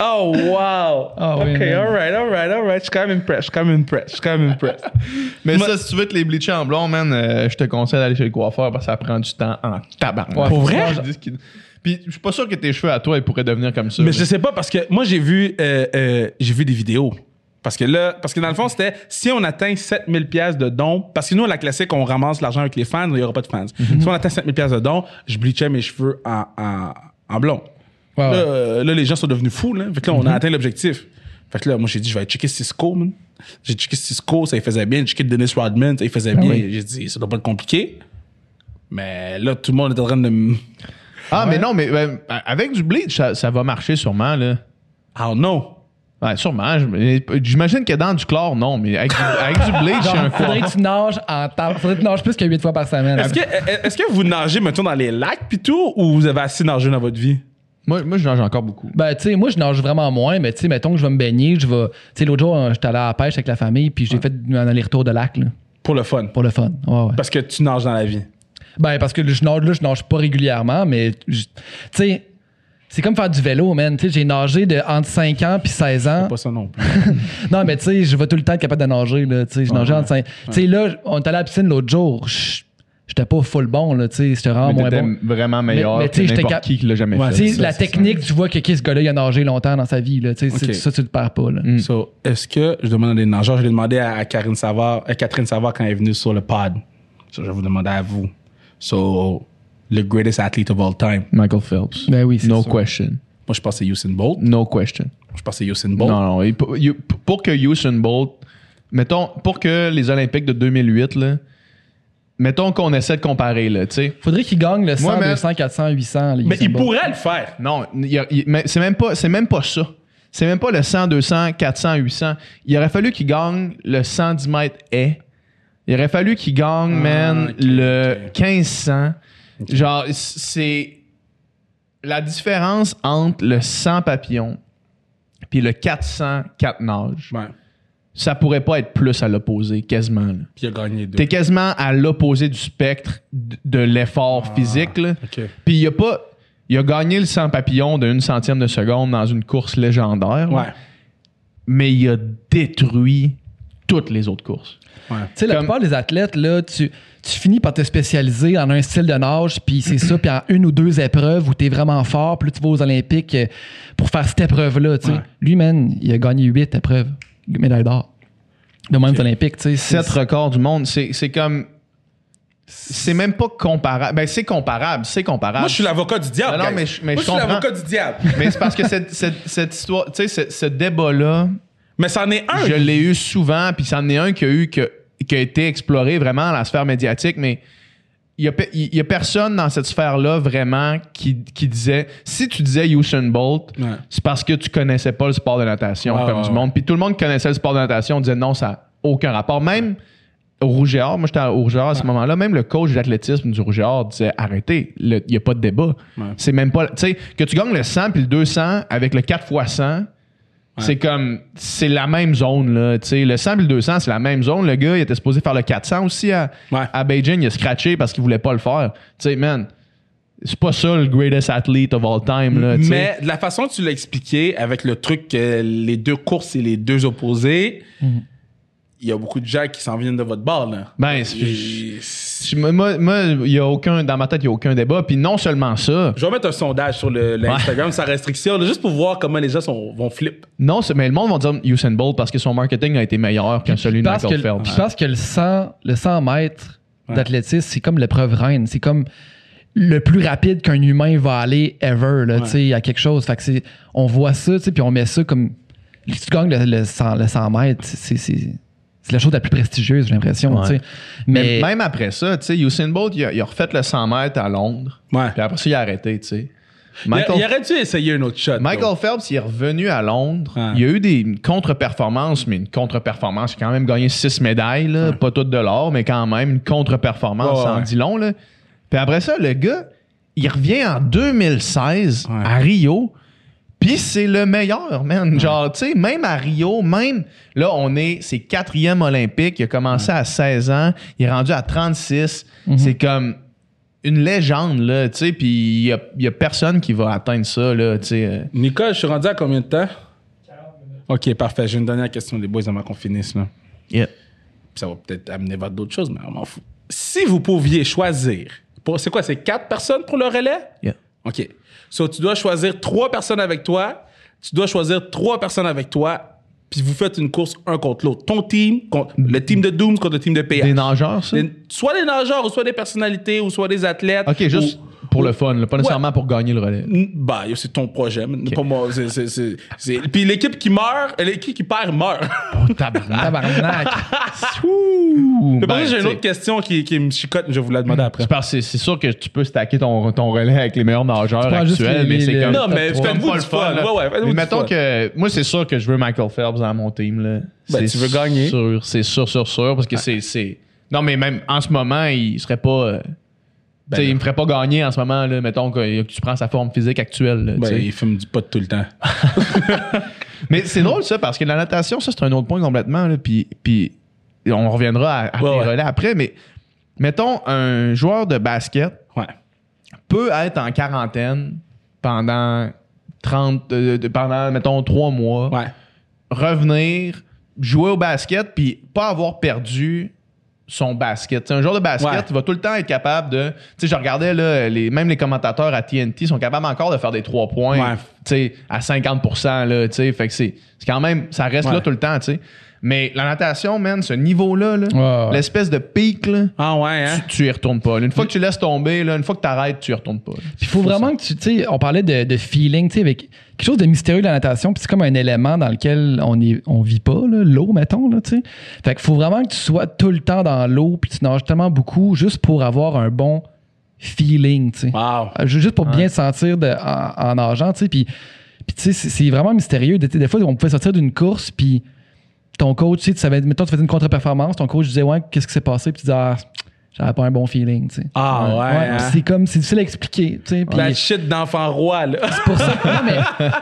Oh, wow. Ah oui, OK, alright, alright, alright. Je suis quand même impressed. Je suis quand même impressed. Je suis quand même impressed. Mais Moi- ça, si tu veux te les bleacher en blond, man, euh, je te conseille d'aller chez le coiffeur parce que ça prend du temps en tabarnak. Ouais, Pour vrai? Puis je suis pas sûr que tes cheveux à toi, ils pourraient devenir comme ça. Mais je sais pas parce que moi j'ai vu euh, euh, j'ai vu des vidéos. Parce que là, parce que dans le fond, c'était si on atteint 7000 pièces de dons, parce que nous, à la classique, on ramasse l'argent avec les fans, il n'y aura pas de fans. Si on atteint 7000 pièces de dons, je bleachais mes cheveux en, en, en blond. Là, euh, là, les gens sont devenus fous. Là. Fait que là, on a atteint l'objectif. Fait que là, moi, j'ai dit, je vais aller checker Cisco, man. J'ai checké Cisco, ça il faisait bien. J'ai checké Dennis Rodman, ça il faisait bien. oui. J'ai dit, ça doit pas être compliqué. Mais là, tout le monde est en train de me... Ah, mais non, mais avec du bleach, ça, ça va marcher sûrement, là. I don't know. Ouais, sûrement. Je- J'imagine que dans du chlore, non, mais avec du, avec du bleach, c'est un Genre, faudrait que tu nages en temps. Faudrait que tu nages plus que 8 fois par semaine. Est-ce que, est-ce que vous nagez, mettons, dans les lacs pis tout, ou vous avez assez nagé dans votre vie? Moi, moi, je nage encore beaucoup. Ben, tu sais, moi, je nage vraiment moins, mais tu sais, mettons que je vais me baigner, je vais. Tu sais, l'autre jour, euh, j'étais allé à la pêche avec la famille, puis j'ai fait un aller-retour de lac, là, Pour le fun. pour le fun. Ouais, ouais. Parce que tu nages dans la vie. Ben, parce que je nage là, je nage pas régulièrement, mais je- tu sais, c'est comme faire du vélo, man. Tu sais, j'ai nagé de entre 5 ans puis 16 ans. Pas ça non plus. Non, mais tu sais, je vais tout le temps être capable de nager, là. Tu sais, je nageais entre 5. Tu sais, là, on est allé à la piscine l'autre jour. je- J'étais pas full bon, là. Tu sais, j'étais vraiment Mais moins bon. vraiment meilleur Mais- mais tu sais, que j'étais n'importe cap- qui qui l'a jamais Ouais, fait. Ça, la technique, tu vois que qui, ce gars-là, il a nagé longtemps dans sa vie, là. Tu sais, ça, tu le perds pas, là. Mm. So, est-ce que je demande à des nageurs, je l'ai demandé à, à Karine Savard, à Catherine Savard quand elle est venue sur le pod. So, je vais vous demander à vous. So, le greatest athlete of all time. Michael Phelps. Ben oui, c'est No sûr. question. Moi, je pense que c'est Usain Bolt. No question. Je pense que c'est Usain Bolt. Non, non. il- Pour, il- pour que Usain Bolt, mettons, pour que les Olympiques de 2008, là, mettons qu'on essaie de comparer, là, tu sais. Faudrait qu'il gagne le 100, Moi, man- 200, 400, 800. les Mais il Bolt. pourrait le faire. Non, il y a- il- mais c'est même pas, c'est même pas ça. C'est même pas le 100, 200, 400, 800. Il aurait fallu qu'il gagne le 110 mètres haies. Il aurait fallu qu'il gagne, man, ok, le ok. 1500. Genre, c'est la différence entre le 100 papillons puis le 400 4 nages. Ouais. Ça pourrait pas être plus à l'opposé, quasiment. Puis il a gagné deux. T'es quasiment à l'opposé du spectre de l'effort physique. Là. OK. Puis il a pas. Il a gagné le 100 papillons d'une centième de seconde dans une course légendaire. là. Mais il a détruit toutes les autres courses. Ouais. Tu sais, la Comme- plupart des athlètes, là, tu, tu finis par te spécialiser en un style de nage, puis c'est ça, puis en une ou deux épreuves où t'es vraiment fort, puis là, tu vas aux Olympiques euh, pour faire cette épreuve-là. tu. Ouais. Lui, man, il a gagné huit épreuves, médaille d'or. De même aux Olympiques, tu sais. c'est- Sept records du monde, c'est c'est comme. C'est même pas comparable. Ben, c'est comparable, c'est comparable. Moi, je suis l'avocat du diable. Non, mais Moi, je je suis l'avocat du diable. Mais c'est parce que cette, cette- cette histoire, tu sais, ce, ce débat-là, Mais c'en est un. je l'ai eu souvent, puis c'en est un qui a eu que, qui a été exploré vraiment dans la sphère médiatique, mais il y a, y a personne dans cette sphère-là vraiment qui, qui disait si tu disais Usain Bolt, Ouais. c'est parce que tu connaissais pas le sport de natation Ouais, comme ouais, du monde. Puis tout le monde connaissait le sport de natation disait non, ça n'a aucun rapport. Même au Rouge et Or, moi j'étais au Rouge et Or à ce moment-là, même le coach d'athlétisme du Rouge et Or disait arrêtez, il n'y a pas de débat. Ouais. C'est même pas. Tu sais, que tu gagnes le 100 puis le 200 avec le 4 x 100, c'est comme. C'est la même zone, là. Tu sais, le 100 puis le 200, c'est la même zone. Le gars, il était supposé faire le 400 aussi à, Ouais. à Beijing. Il a scratché parce qu'il voulait pas le faire. Tu sais, man, c'est pas ça le greatest athlete of all time, là. Mais de la façon que tu l'as expliqué, avec le truc que les deux courses, c'est les deux opposés, il y a beaucoup de gens qui s'en viennent de votre bord, là. Ben, c'est- Je- Moi, moi, moi, il y a aucun, dans ma tête, il n'y a aucun débat. Puis non seulement ça, Je vais mettre un sondage sur le, l'Instagram sans restriction, là, juste pour voir comment les gens sont, vont flip. non, mais le monde va dire Usain Bolt parce que son marketing a été meilleur que celui de Michael Phelps. puis parce que le 100, le 100 mètres Ouais. d'athlétisme, c'est comme l'épreuve reine. C'est comme le plus rapide qu'un humain va aller ever, là, tu sais, à quelque chose. Fait que c'est, on voit ça, tu sais, puis on met ça comme. Si tu gagnes le, le 100, le 100 mètres, c'est, c'est, la chose la plus prestigieuse, j'ai l'impression, Ouais. tu sais. Mais Mais, même après ça, tu sais, Usain Bolt, il a, il a refait le 100 mètres à Londres. Ouais. Puis après ça, il a arrêté, tu sais. Il, Michael, il aurait dû essayer un autre shot. Michael. Phelps, il est revenu à Londres. Ouais. Il a eu des une contre-performance, mais une contre-performance. Il a quand même gagné six médailles, là. pas toutes de l'or, mais quand même une contre-performance, Ouais, ça en ouais. dit long. Là. Puis après ça, le gars, il revient en 2016 Ouais. à Rio, puis Puis c'est le meilleur, man. Genre, tu sais, même à Rio, même là, on est, c'est quatrième olympique. Il a commencé à 16 ans. Il est rendu à 36. C'est comme une légende, là, tu sais. Puis il y a, il y a personne qui va atteindre ça, là, tu sais. euh. Nicole, je suis rendu à combien de temps? Ok, parfait. J'ai une dernière question, les boys, avant qu'on finisse. Là. Yeah. Ça va peut-être amener vers d'autres choses, mais on m'en fout. Si vous pouviez choisir, pour- c'est quoi, c'est quatre personnes pour le relais? Yeah. OK. So, tu dois choisir trois personnes avec toi. Tu dois choisir trois personnes avec toi. Puis vous faites une course un contre l'autre. Ton team, contre, le team de Doom contre le team de PH. Des nageurs, ça? Des- soit des nageurs, ou soit des personnalités, ou soit des athlètes. Ok, juste ou- pour le fun, là, pas nécessairement pour gagner le relais. Bah, c'est ton projet. Pas moi. c'est- Puis l'équipe qui meurt, l'équipe qui perd meurt. Tabarnak. Mais par ben, contre, j'ai une autre question qui, qui me chicote, mais je vais vous la demander après. c'est sûr que tu peux stacker ton, ton relais avec les meilleurs nageurs actuels, les- mais c'est comme. Non, mais faites-vous du le fun. Ouais, Mais mettons fun. que. Moi, c'est sûr que je veux Michael Phelps dans mon team. Là. Ben, C'est tu veux gagner. Sûr, c'est sûr, sûr, sûr. Parce que c'est, c'est. Non, mais même en ce moment, il serait pas. euh, Ben il me ferait pas gagner en ce moment, là, mettons que, que tu prends sa forme physique actuelle. là, Ben, il fume du pot tout le temps. Mais c'est drôle ça, parce que la natation, ça, c'est un autre point complètement. Là, puis, puis on reviendra à, à Ouais, ouais. relais après. Mais mettons, un joueur de basket Ouais. peut être en quarantaine pendant 30, euh, pendant, mettons, trois mois, revenir, jouer au basket, puis pas avoir perdu son basket. T'sais, un joueur de basket, Ouais. va tout le temps être capable de. Tu sais, je regardais, là, les, même les commentateurs à TNT sont capables encore de faire des trois points Ouais. à 50% là, tu sais. Fait que c'est c'est quand même. Ça reste Ouais. là tout le temps, tu sais. Mais la natation, man, ce niveau-là, là, Ouais, ouais. l'espèce de pic, là, Ah ouais, hein? tu, tu y retournes pas. là. Une fois que tu laisses tomber, là, une fois que tu arrêtes, tu y retournes pas. il faut vraiment que tu, sais, on parlait de, de feeling, tu sais, avec quelque chose de mystérieux de la natation, puis c'est comme un élément dans lequel on est, on vit pas, l'eau, mettons, là, tu sais. Fait qu'il faut vraiment que tu sois tout le temps dans l'eau, puis tu nages tellement beaucoup juste pour avoir un bon feeling, tu sais. Wow. Euh, Juste pour bien te sentir de, en, en nageant, tu sais. Puis, puis tu sais, c'est- c'est vraiment mystérieux. Des, des fois, on pouvait sortir d'une course, puis ton coach, tu sais, tu savais, mettons, tu faisais une contre-performance, ton coach disait, ouais, qu'est-ce qui s'est passé? Puis tu disais, ah, j'avais pas un bon feeling, tu sais. Ah ouais, hein? c'est comme, c'est difficile à expliquer, tu sais. La shit d'enfant roi, là. c'est pour ça,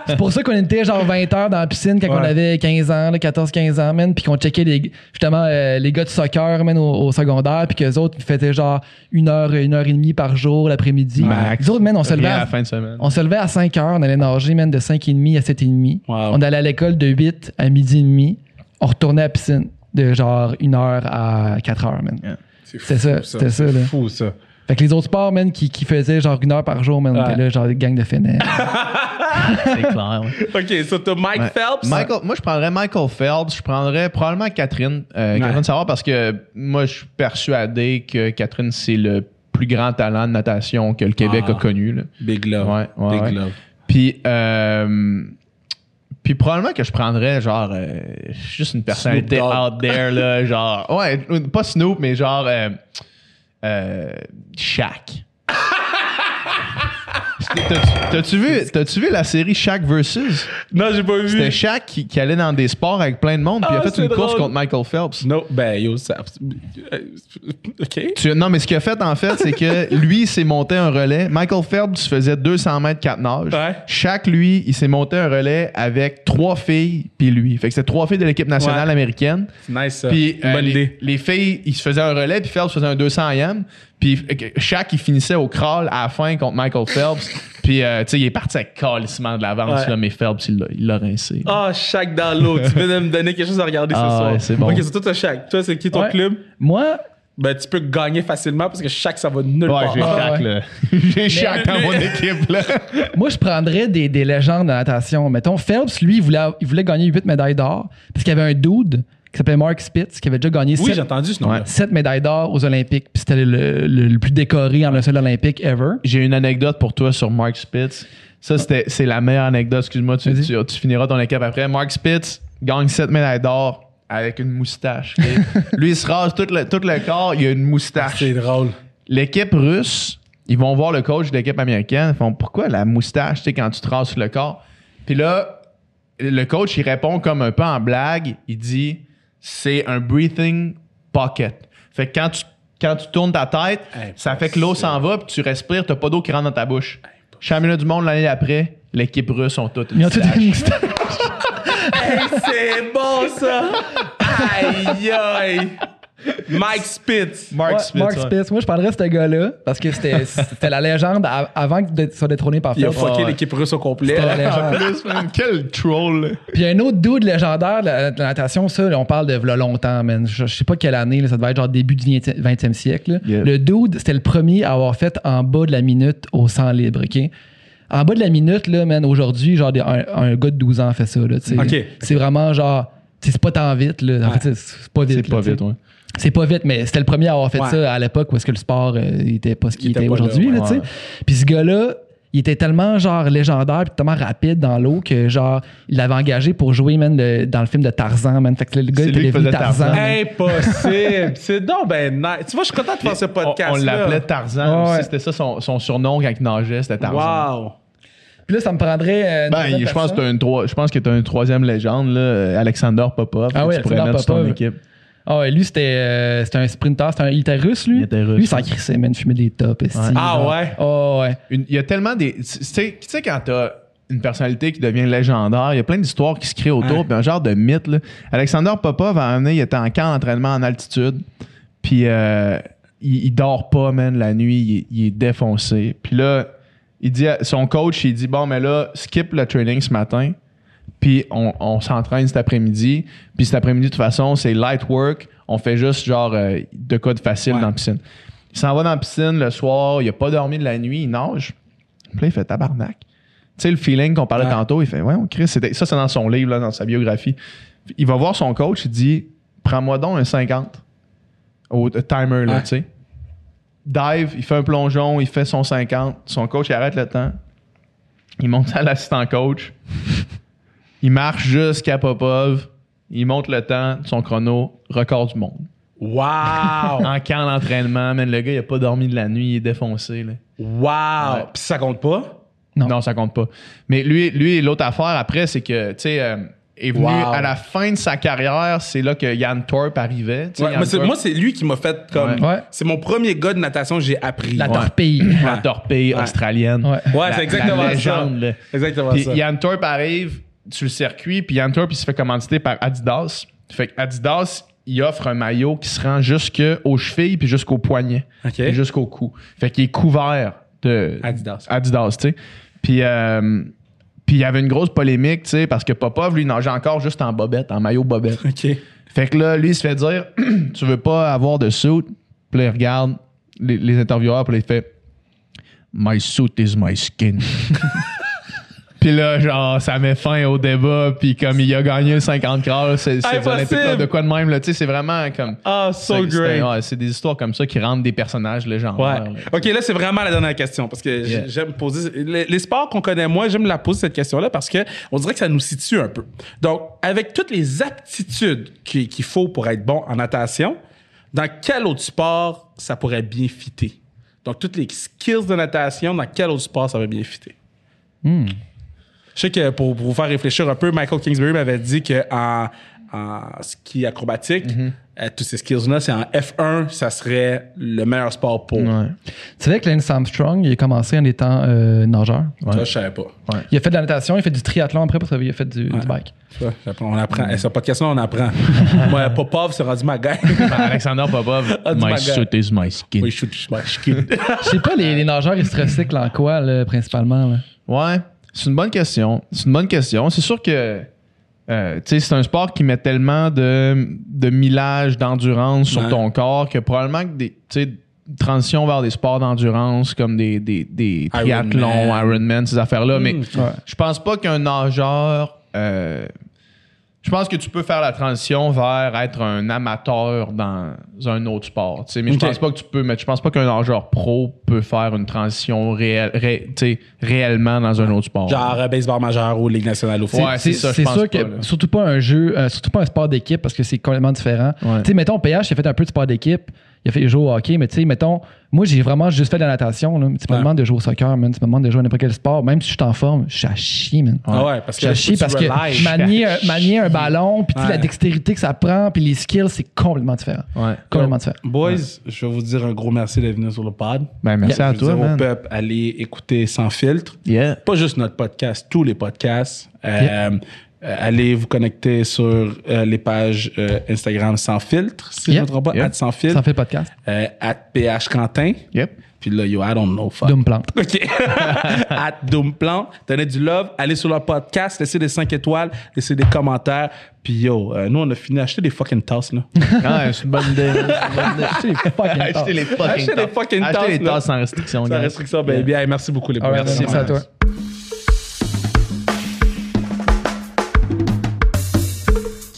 c'est pour ça qu'on était genre 20 heures dans la piscine quand Ouais. on avait 15 ans, là, 14-15 ans, man, puis qu'on checkait les, justement euh, les gars de soccer, man, au, au secondaire, puis qu'eux autres faisaient genre une heure, une heure et demie par jour l'après-midi. Max. Les autres, man, on se levait à à, la fin de semaine. on se levait à 5 heures, on allait nager, man, de 5 et demi à 7 et demi. Wow. On allait à l'école de 8 à midi et demi. On retournait à la piscine de genre une heure à 4 heures, man. C'est ça, c'était ça, C'est fou, ça. Fait que les autres sports, man, qui, qui faisaient genre une heure par jour, man, on Ouais. était là, genre des gangs de fenêtres. C'est clair. OK, so t'as Mike Ouais. Phelps? Michael, moi, je prendrais Michael Phelps. Je prendrais probablement Catherine. euh, Ouais. Catherine Savard parce que moi, je suis persuadé que Catherine, c'est le plus grand talent de natation que le Québec Ah. a connu. là. Big love. Ouais, ouais, Big ouais. love. Puis, euh, puis probablement que je prendrais genre euh, juste une personnalité out there là, genre ouais, pas Snoop mais genre euh, euh, Shaq. T'as-tu- vu, t'as-tu vu la série Shaq versus? Non, j'ai pas vu. C'était Shaq qui, qui allait dans des sports avec plein de monde puis il Ah, a fait c'est une course contre Michael Phelps. Non, ben yo, ça. OK. Tu- non, mais ce qu'il a fait, en fait, c'est que lui, il s'est monté un relais. Michael Phelps faisait 200 mètres 4 nages. Ouais. Chaque, lui, il s'est monté un relais avec trois filles, puis lui. Fait que c'était trois filles de l'équipe nationale Ouais. américaine. C'est nice, ça. Puis euh, bonne les, idée. les filles, ils se faisaient un relais, puis Phelps faisait un 200e. Puis euh, chaque, il finissait au crawl à la fin contre Michael Phelps. puis, euh, tu sais, il est parti avec calissement de l'avance, Ouais. là, mais Phelps, il l'a, rincé. Ah, Shaq dans l'eau. tu viens de me donner quelque chose à regarder ce Ah, soir. ouais, c'est bon. OK, c'est toi, Shaq. Toi, c'est qui ton Ouais. club? Moi, Ben, tu peux gagner facilement parce que Shaq, ça va nulle Ouais, part. j'ai Ah, Shaq, ouais. là. j'ai Shaq dans mon équipe, là. Moi, je prendrais des, des légendes de natation. Mettons, Phelps, lui, il voulait, il voulait gagner 8 médailles d'or parce qu'il y avait un dude qui s'appelait Mark Spitz qui avait déjà gagné Oui, 7, j'ai entendu ce nom-là. médailles d'or aux Olympiques. Puis c'était le, le- le plus décoré en un seul Olympique ever. J'ai une anecdote pour toi sur Mark Spitz. Ça, c'était, c'est la meilleure anecdote. Excuse-moi, tu, tu, tu finiras ton équipe après. Mark Spitz gagne 7 médailles d'or avec une moustache. Lui, il se rase tout le, tout le corps, il a une moustache. C'est drôle. L'équipe russe, ils vont voir le coach de l'équipe américaine. Ils font Pourquoi la moustache, tu sais, quand tu te rases sur le corps? Puis là, le coach, il répond comme un peu en blague. Il dit C'est un breathing pocket. Fait que quand tu, quand tu tournes ta tête, ça fait que l'eau s'en va, puis tu respires, t'as pas d'eau qui rentre dans ta bouche. Championnat du monde l'année d'après, l'équipe russe ont toutes une Ils ont tout moustache. une moustache. Hey, c'est bon ça! Aïe aïe! Mike Spitz. Mark Ouais, Spitz. Mark ouais. Spitz. Moi, je parlerais de ce gars-là parce que c'était c'était la légende av- avant de soit détrôné par Il a fucké ouais. l'équipe russe au complet. Quel troll. là. Puis il y a un autre dude légendaire de la, de la natation, ça, là, on parle de v'là longtemps, man. Je, je sais pas quelle année, là, ça devait être genre début du 20e 20e siècle. là. Yeah. Le dude, c'était le premier à avoir fait en bas de la minute au 100 libre, OK? En bas de la minute, là, man, aujourd'hui, genre un, un gars de 12 ans fait ça, là, tu sais. OK. C'est vraiment genre, c'est pas tant vite, là. En Ouais. fait, c'est- pas vite. C'est pas là, vite, ouais. C'est pas vite, mais c'était le premier à avoir fait Ouais. ça à l'époque où est-ce que le sport euh, était pas ce qu'il Il était aujourd'hui, là, ouais. tu sais. Puis ce gars-là, il était tellement genre légendaire puis tellement rapide dans l'eau que genre il l'avait engagé pour jouer man, le- dans le film de Tarzan man fait que le gars C'est était devenu Tarzan, Tarzan. Impossible! C'est donc ben nice. Tu vois, je suis content de faire ce podcast. on l'appelait Tarzan Ouais. C'était ça son, son surnom quand il nageait, c'était Tarzan. Wow! puis là ça me prendrait euh, Ben, je pense, que une je pense que tu as une troisième légende, là, Alexander Popov. Ah oui, tu pourrais mettre sur ton Popov. équipe. Ah ouais, lui c'était euh, c'était un sprinter c'était un, il était russe lui Il était russe, lui il s'en crissait man fumait des tops esti, Ah genre. ouais? oh ouais Une- Il y a tellement des. Tu sais, tu sais, quand t'as une personnalité qui devient légendaire, il y a plein d'histoires qui se créent autour, puis un genre de mythe. là. Alexander Popov, à un moment donné, il était en camp d'entraînement en altitude, puis euh, il, il dort pas, man, la nuit, il, est- il est défoncé. Puis là, il dit à son coach, il dit Bon, mais là, skip le training ce matin, puis on, on s'entraîne cet après-midi, puis cet après-midi, de toute façon, c'est light work, on fait juste genre euh, de quoi de facile Ouais. dans la piscine. Il s'en va dans la piscine le soir, il a pas dormi de la nuit, il nage. Puis là, il fait tabarnak. Tu sais, le feeling qu'on parlait Ouais. tantôt, il fait, ouais, on. C'était, ça, c'est dans son livre, là, dans sa biographie. Il va voir son coach, il dit, prends-moi donc un 50 au au timer, là, Ouais. tu sais. Dive, il fait un plongeon, il fait son 50. Son coach, il arrête le temps. Il monte à l'assistant coach. Il marche jusqu'à Popov. Il monte le temps de son chrono, record du monde. Wow! En camp d'entraînement, man, le gars, il a pas dormi de la nuit, il est défoncé, là. wow! Ouais. Puis ça compte pas? Non. Non. ça compte pas. Mais lui, lui l'autre affaire après, c'est que, tu sais, euh, est venu Wow. à la fin de sa carrière, c'est là que Yann Thorpe arrivait. Ouais, Yann moi, c'est, Thorpe, moi, c'est lui qui m'a fait comme. Ouais. C'est mon premier gars de natation que j'ai appris. la ouais. torpille la torpille Ouais. australienne. Ouais. C'est exactement la ça. légende, là. Exactement Puis ça. Yann Thorpe arrive sur le circuit, puis Yann Thorpe, il se fait commanditer par Adidas. Fait que Adidas, il offre un maillot qui se rend jusqu'aux chevilles puis jusqu'au poignet. OK. Et jusqu'au cou. Fait qu'il est couvert de Adidas. Adidas, tu sais. Puis, euh, puis il y avait une grosse polémique, tu sais, parce que Popov, lui, nageait encore juste en bobette, en maillot bobette. OK. Fait que là, lui, il se fait dire Tu veux pas avoir de suit? Puis là, il regarde les, les intervieweurs, puis là, il fait My suit is my skin. puis là, genre, ça met fin au débat, puis comme il a gagné le 50 crores, c'est de quoi de même, là, tu sais, c'est vraiment comme. Ah, so great. ouais, c'est des histoires comme ça qui rendent des personnages légendaires. Ouais. là. OK, là, c'est vraiment la dernière question parce que Yeah. j'aime poser. Les, les sports qu'on connaît moins, j'aime la poser cette question-là parce que on dirait que ça nous situe un peu. Donc, avec toutes les aptitudes qui- qu'il faut pour être bon en natation, dans quel autre sport ça pourrait bien fitter? Donc, toutes les skills de natation, dans quel autre sport ça va bien fitter? Je sais que pour, pour vous faire réfléchir un peu, Michael Kingsbury m'avait dit qu'en en ski acrobatique, euh, tous ces skills-là, c'est en F1, ça serait le meilleur sport pour. Ouais. Tu savais que Lance Armstrong, il a commencé en étant euh, nageur? Ça, je savais pas. Il a fait de la natation, il a fait du triathlon après parce qu'il a fait du, du bike. J'apprends- on apprend. Et ce podcast-là, on apprend. Moi, Popov, c'est rendu ma gang. Alexander Popov, Ah, My suit is my skin. oui, je suis je suis- Je sais pas, les, les nageurs, ils se recyclent en quoi, là, principalement? Là? Ouais, c'est une bonne question. C'est une bonne question. C'est sûr que euh, c'est un sport qui met tellement de, de millage, d'endurance sur Ouais. ton corps que probablement que des tu sais, transitions vers des sports d'endurance comme des, des, des triathlons, Ironman. Ironman, ces affaires-là. Mais Mm. Ouais. je pense pas qu'un nageur. euh, je pense que tu peux faire la transition vers être un amateur dans un autre sport. tu sais. Mais je pense pas que tu peux. Mais je pense pas qu'un nageur pro peut faire une transition réelle, ré- tu sais, réellement dans un autre sport. Genre euh, baseball majeur ou Ligue nationale au foot. Ouais, c'est ça, sûr pas, que là. surtout pas un jeu, euh, surtout pas un sport d'équipe parce que c'est complètement différent. Ouais. Tu sais, mettons, PH, a fait un peu de sport d'équipe. Il a fait jouer au hockey, mais tu sais, mettons, moi, j'ai vraiment juste fait de la natation. Là. Tu me Ouais. demandes de jouer au soccer, man. Tu me demandes de jouer à n'importe quel sport. Même si je suis en forme, je suis à chier, man. Ah ouais, parce Je suis à chier parce que manier, un- manier un ballon, puis tu sais, Ouais. la dextérité que ça prend, puis les skills, c'est complètement différent. Ouais. Complètement différent. Boys, je vais vous dire un gros merci d'être venu sur le pod. Ben, merci Yeah. à Je toi, dire au man. peuple, allez écouter Sans Filtre. Yeah. Pas juste notre podcast, tous les podcasts. Euh, euh, allez vous connecter sur euh, les pages euh, Instagram Sans Filtre, si je Yeah. ne me trompe pas, Yeah. at Sans Filtre, Ça fait podcast. euh, at PH Quentin. Yep. Puis là, yo, I don't know, fuck. Doom plante. OK. at Doomplan. Donnez du love. Allez sur leur podcast. Laissez des 5 étoiles. Laissez des commentaires. Puis yo, euh, nous, on a fini d'acheter des fucking tasses, là. Ah, c'est une bonne idée. man. C'est une bonne idée. Achetez les fucking Achetez tasses. les fucking Achetez les tasses. fucking Achetez tasses, les là. tasses sans restriction, Sans restriction, baby. Hey, merci beaucoup, les boys. Merci, merci à toi.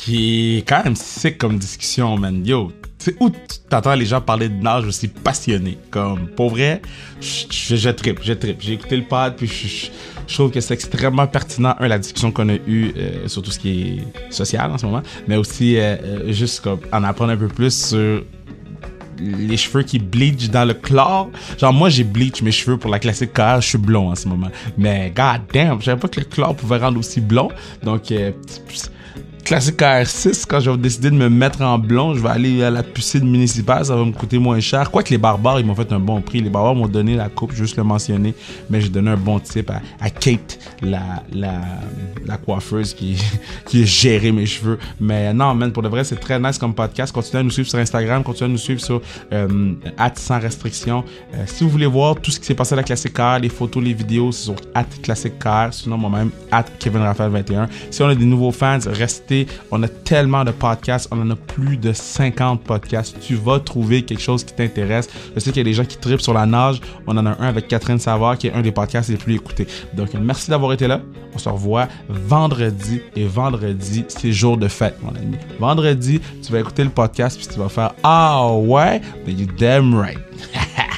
Qui est quand même sick comme discussion, man. Yo, sais, où t'entends les gens parler de nage aussi passionné? Comme, pour vrai, je, je, trippe, je trippe. J'ai écouté le pod, puis je, trouve que c'est extrêmement pertinent, un, la discussion qu'on a eue euh, sur tout ce qui est social en ce moment, mais aussi euh, euh, juste comme en apprendre un peu plus sur les cheveux qui bleach dans le chlore. Genre, moi, j'ai bleach mes cheveux pour la classique car je suis blond en ce moment. Mais, god damn, je savais pas que le chlore pouvait rendre aussi blond. Donc, euh, classique KR6, quand je vais décider de me mettre en blond, je vais aller à la piscine municipale, ça va me coûter moins cher. Quoique les barbares, ils m'ont fait un bon prix. Les barbares m'ont donné la coupe, juste le mentionner, mais j'ai donné un bon tip à, Kate, la, la, coiffeuse qui, qui a géré mes cheveux. Mais non, man, pour de vrai, c'est très nice comme podcast. Continuez à nous suivre sur Instagram, continuez à nous suivre sur euh, at sans restriction. Euh, si vous voulez voir tout ce qui s'est passé à la Classique Car, les photos, les vidéos, c'est sur at Classique Car. Sinon, moi-même, at Kevin Raphaël 21. Si on a des nouveaux fans, restez. On a tellement de podcasts. On en a plus de 50 podcasts. Tu vas trouver quelque chose qui t'intéresse. Je sais qu'il y a des gens qui tripent sur la nage. On en a un avec Catherine Savard, qui est un des podcasts les plus écoutés. Donc, merci d'avoir été là. On se revoit vendredi. Et vendredi, c'est jour de fête, mon ami. Vendredi, tu vas écouter le podcast puis tu vas faire Ah ouais, ben you damn right.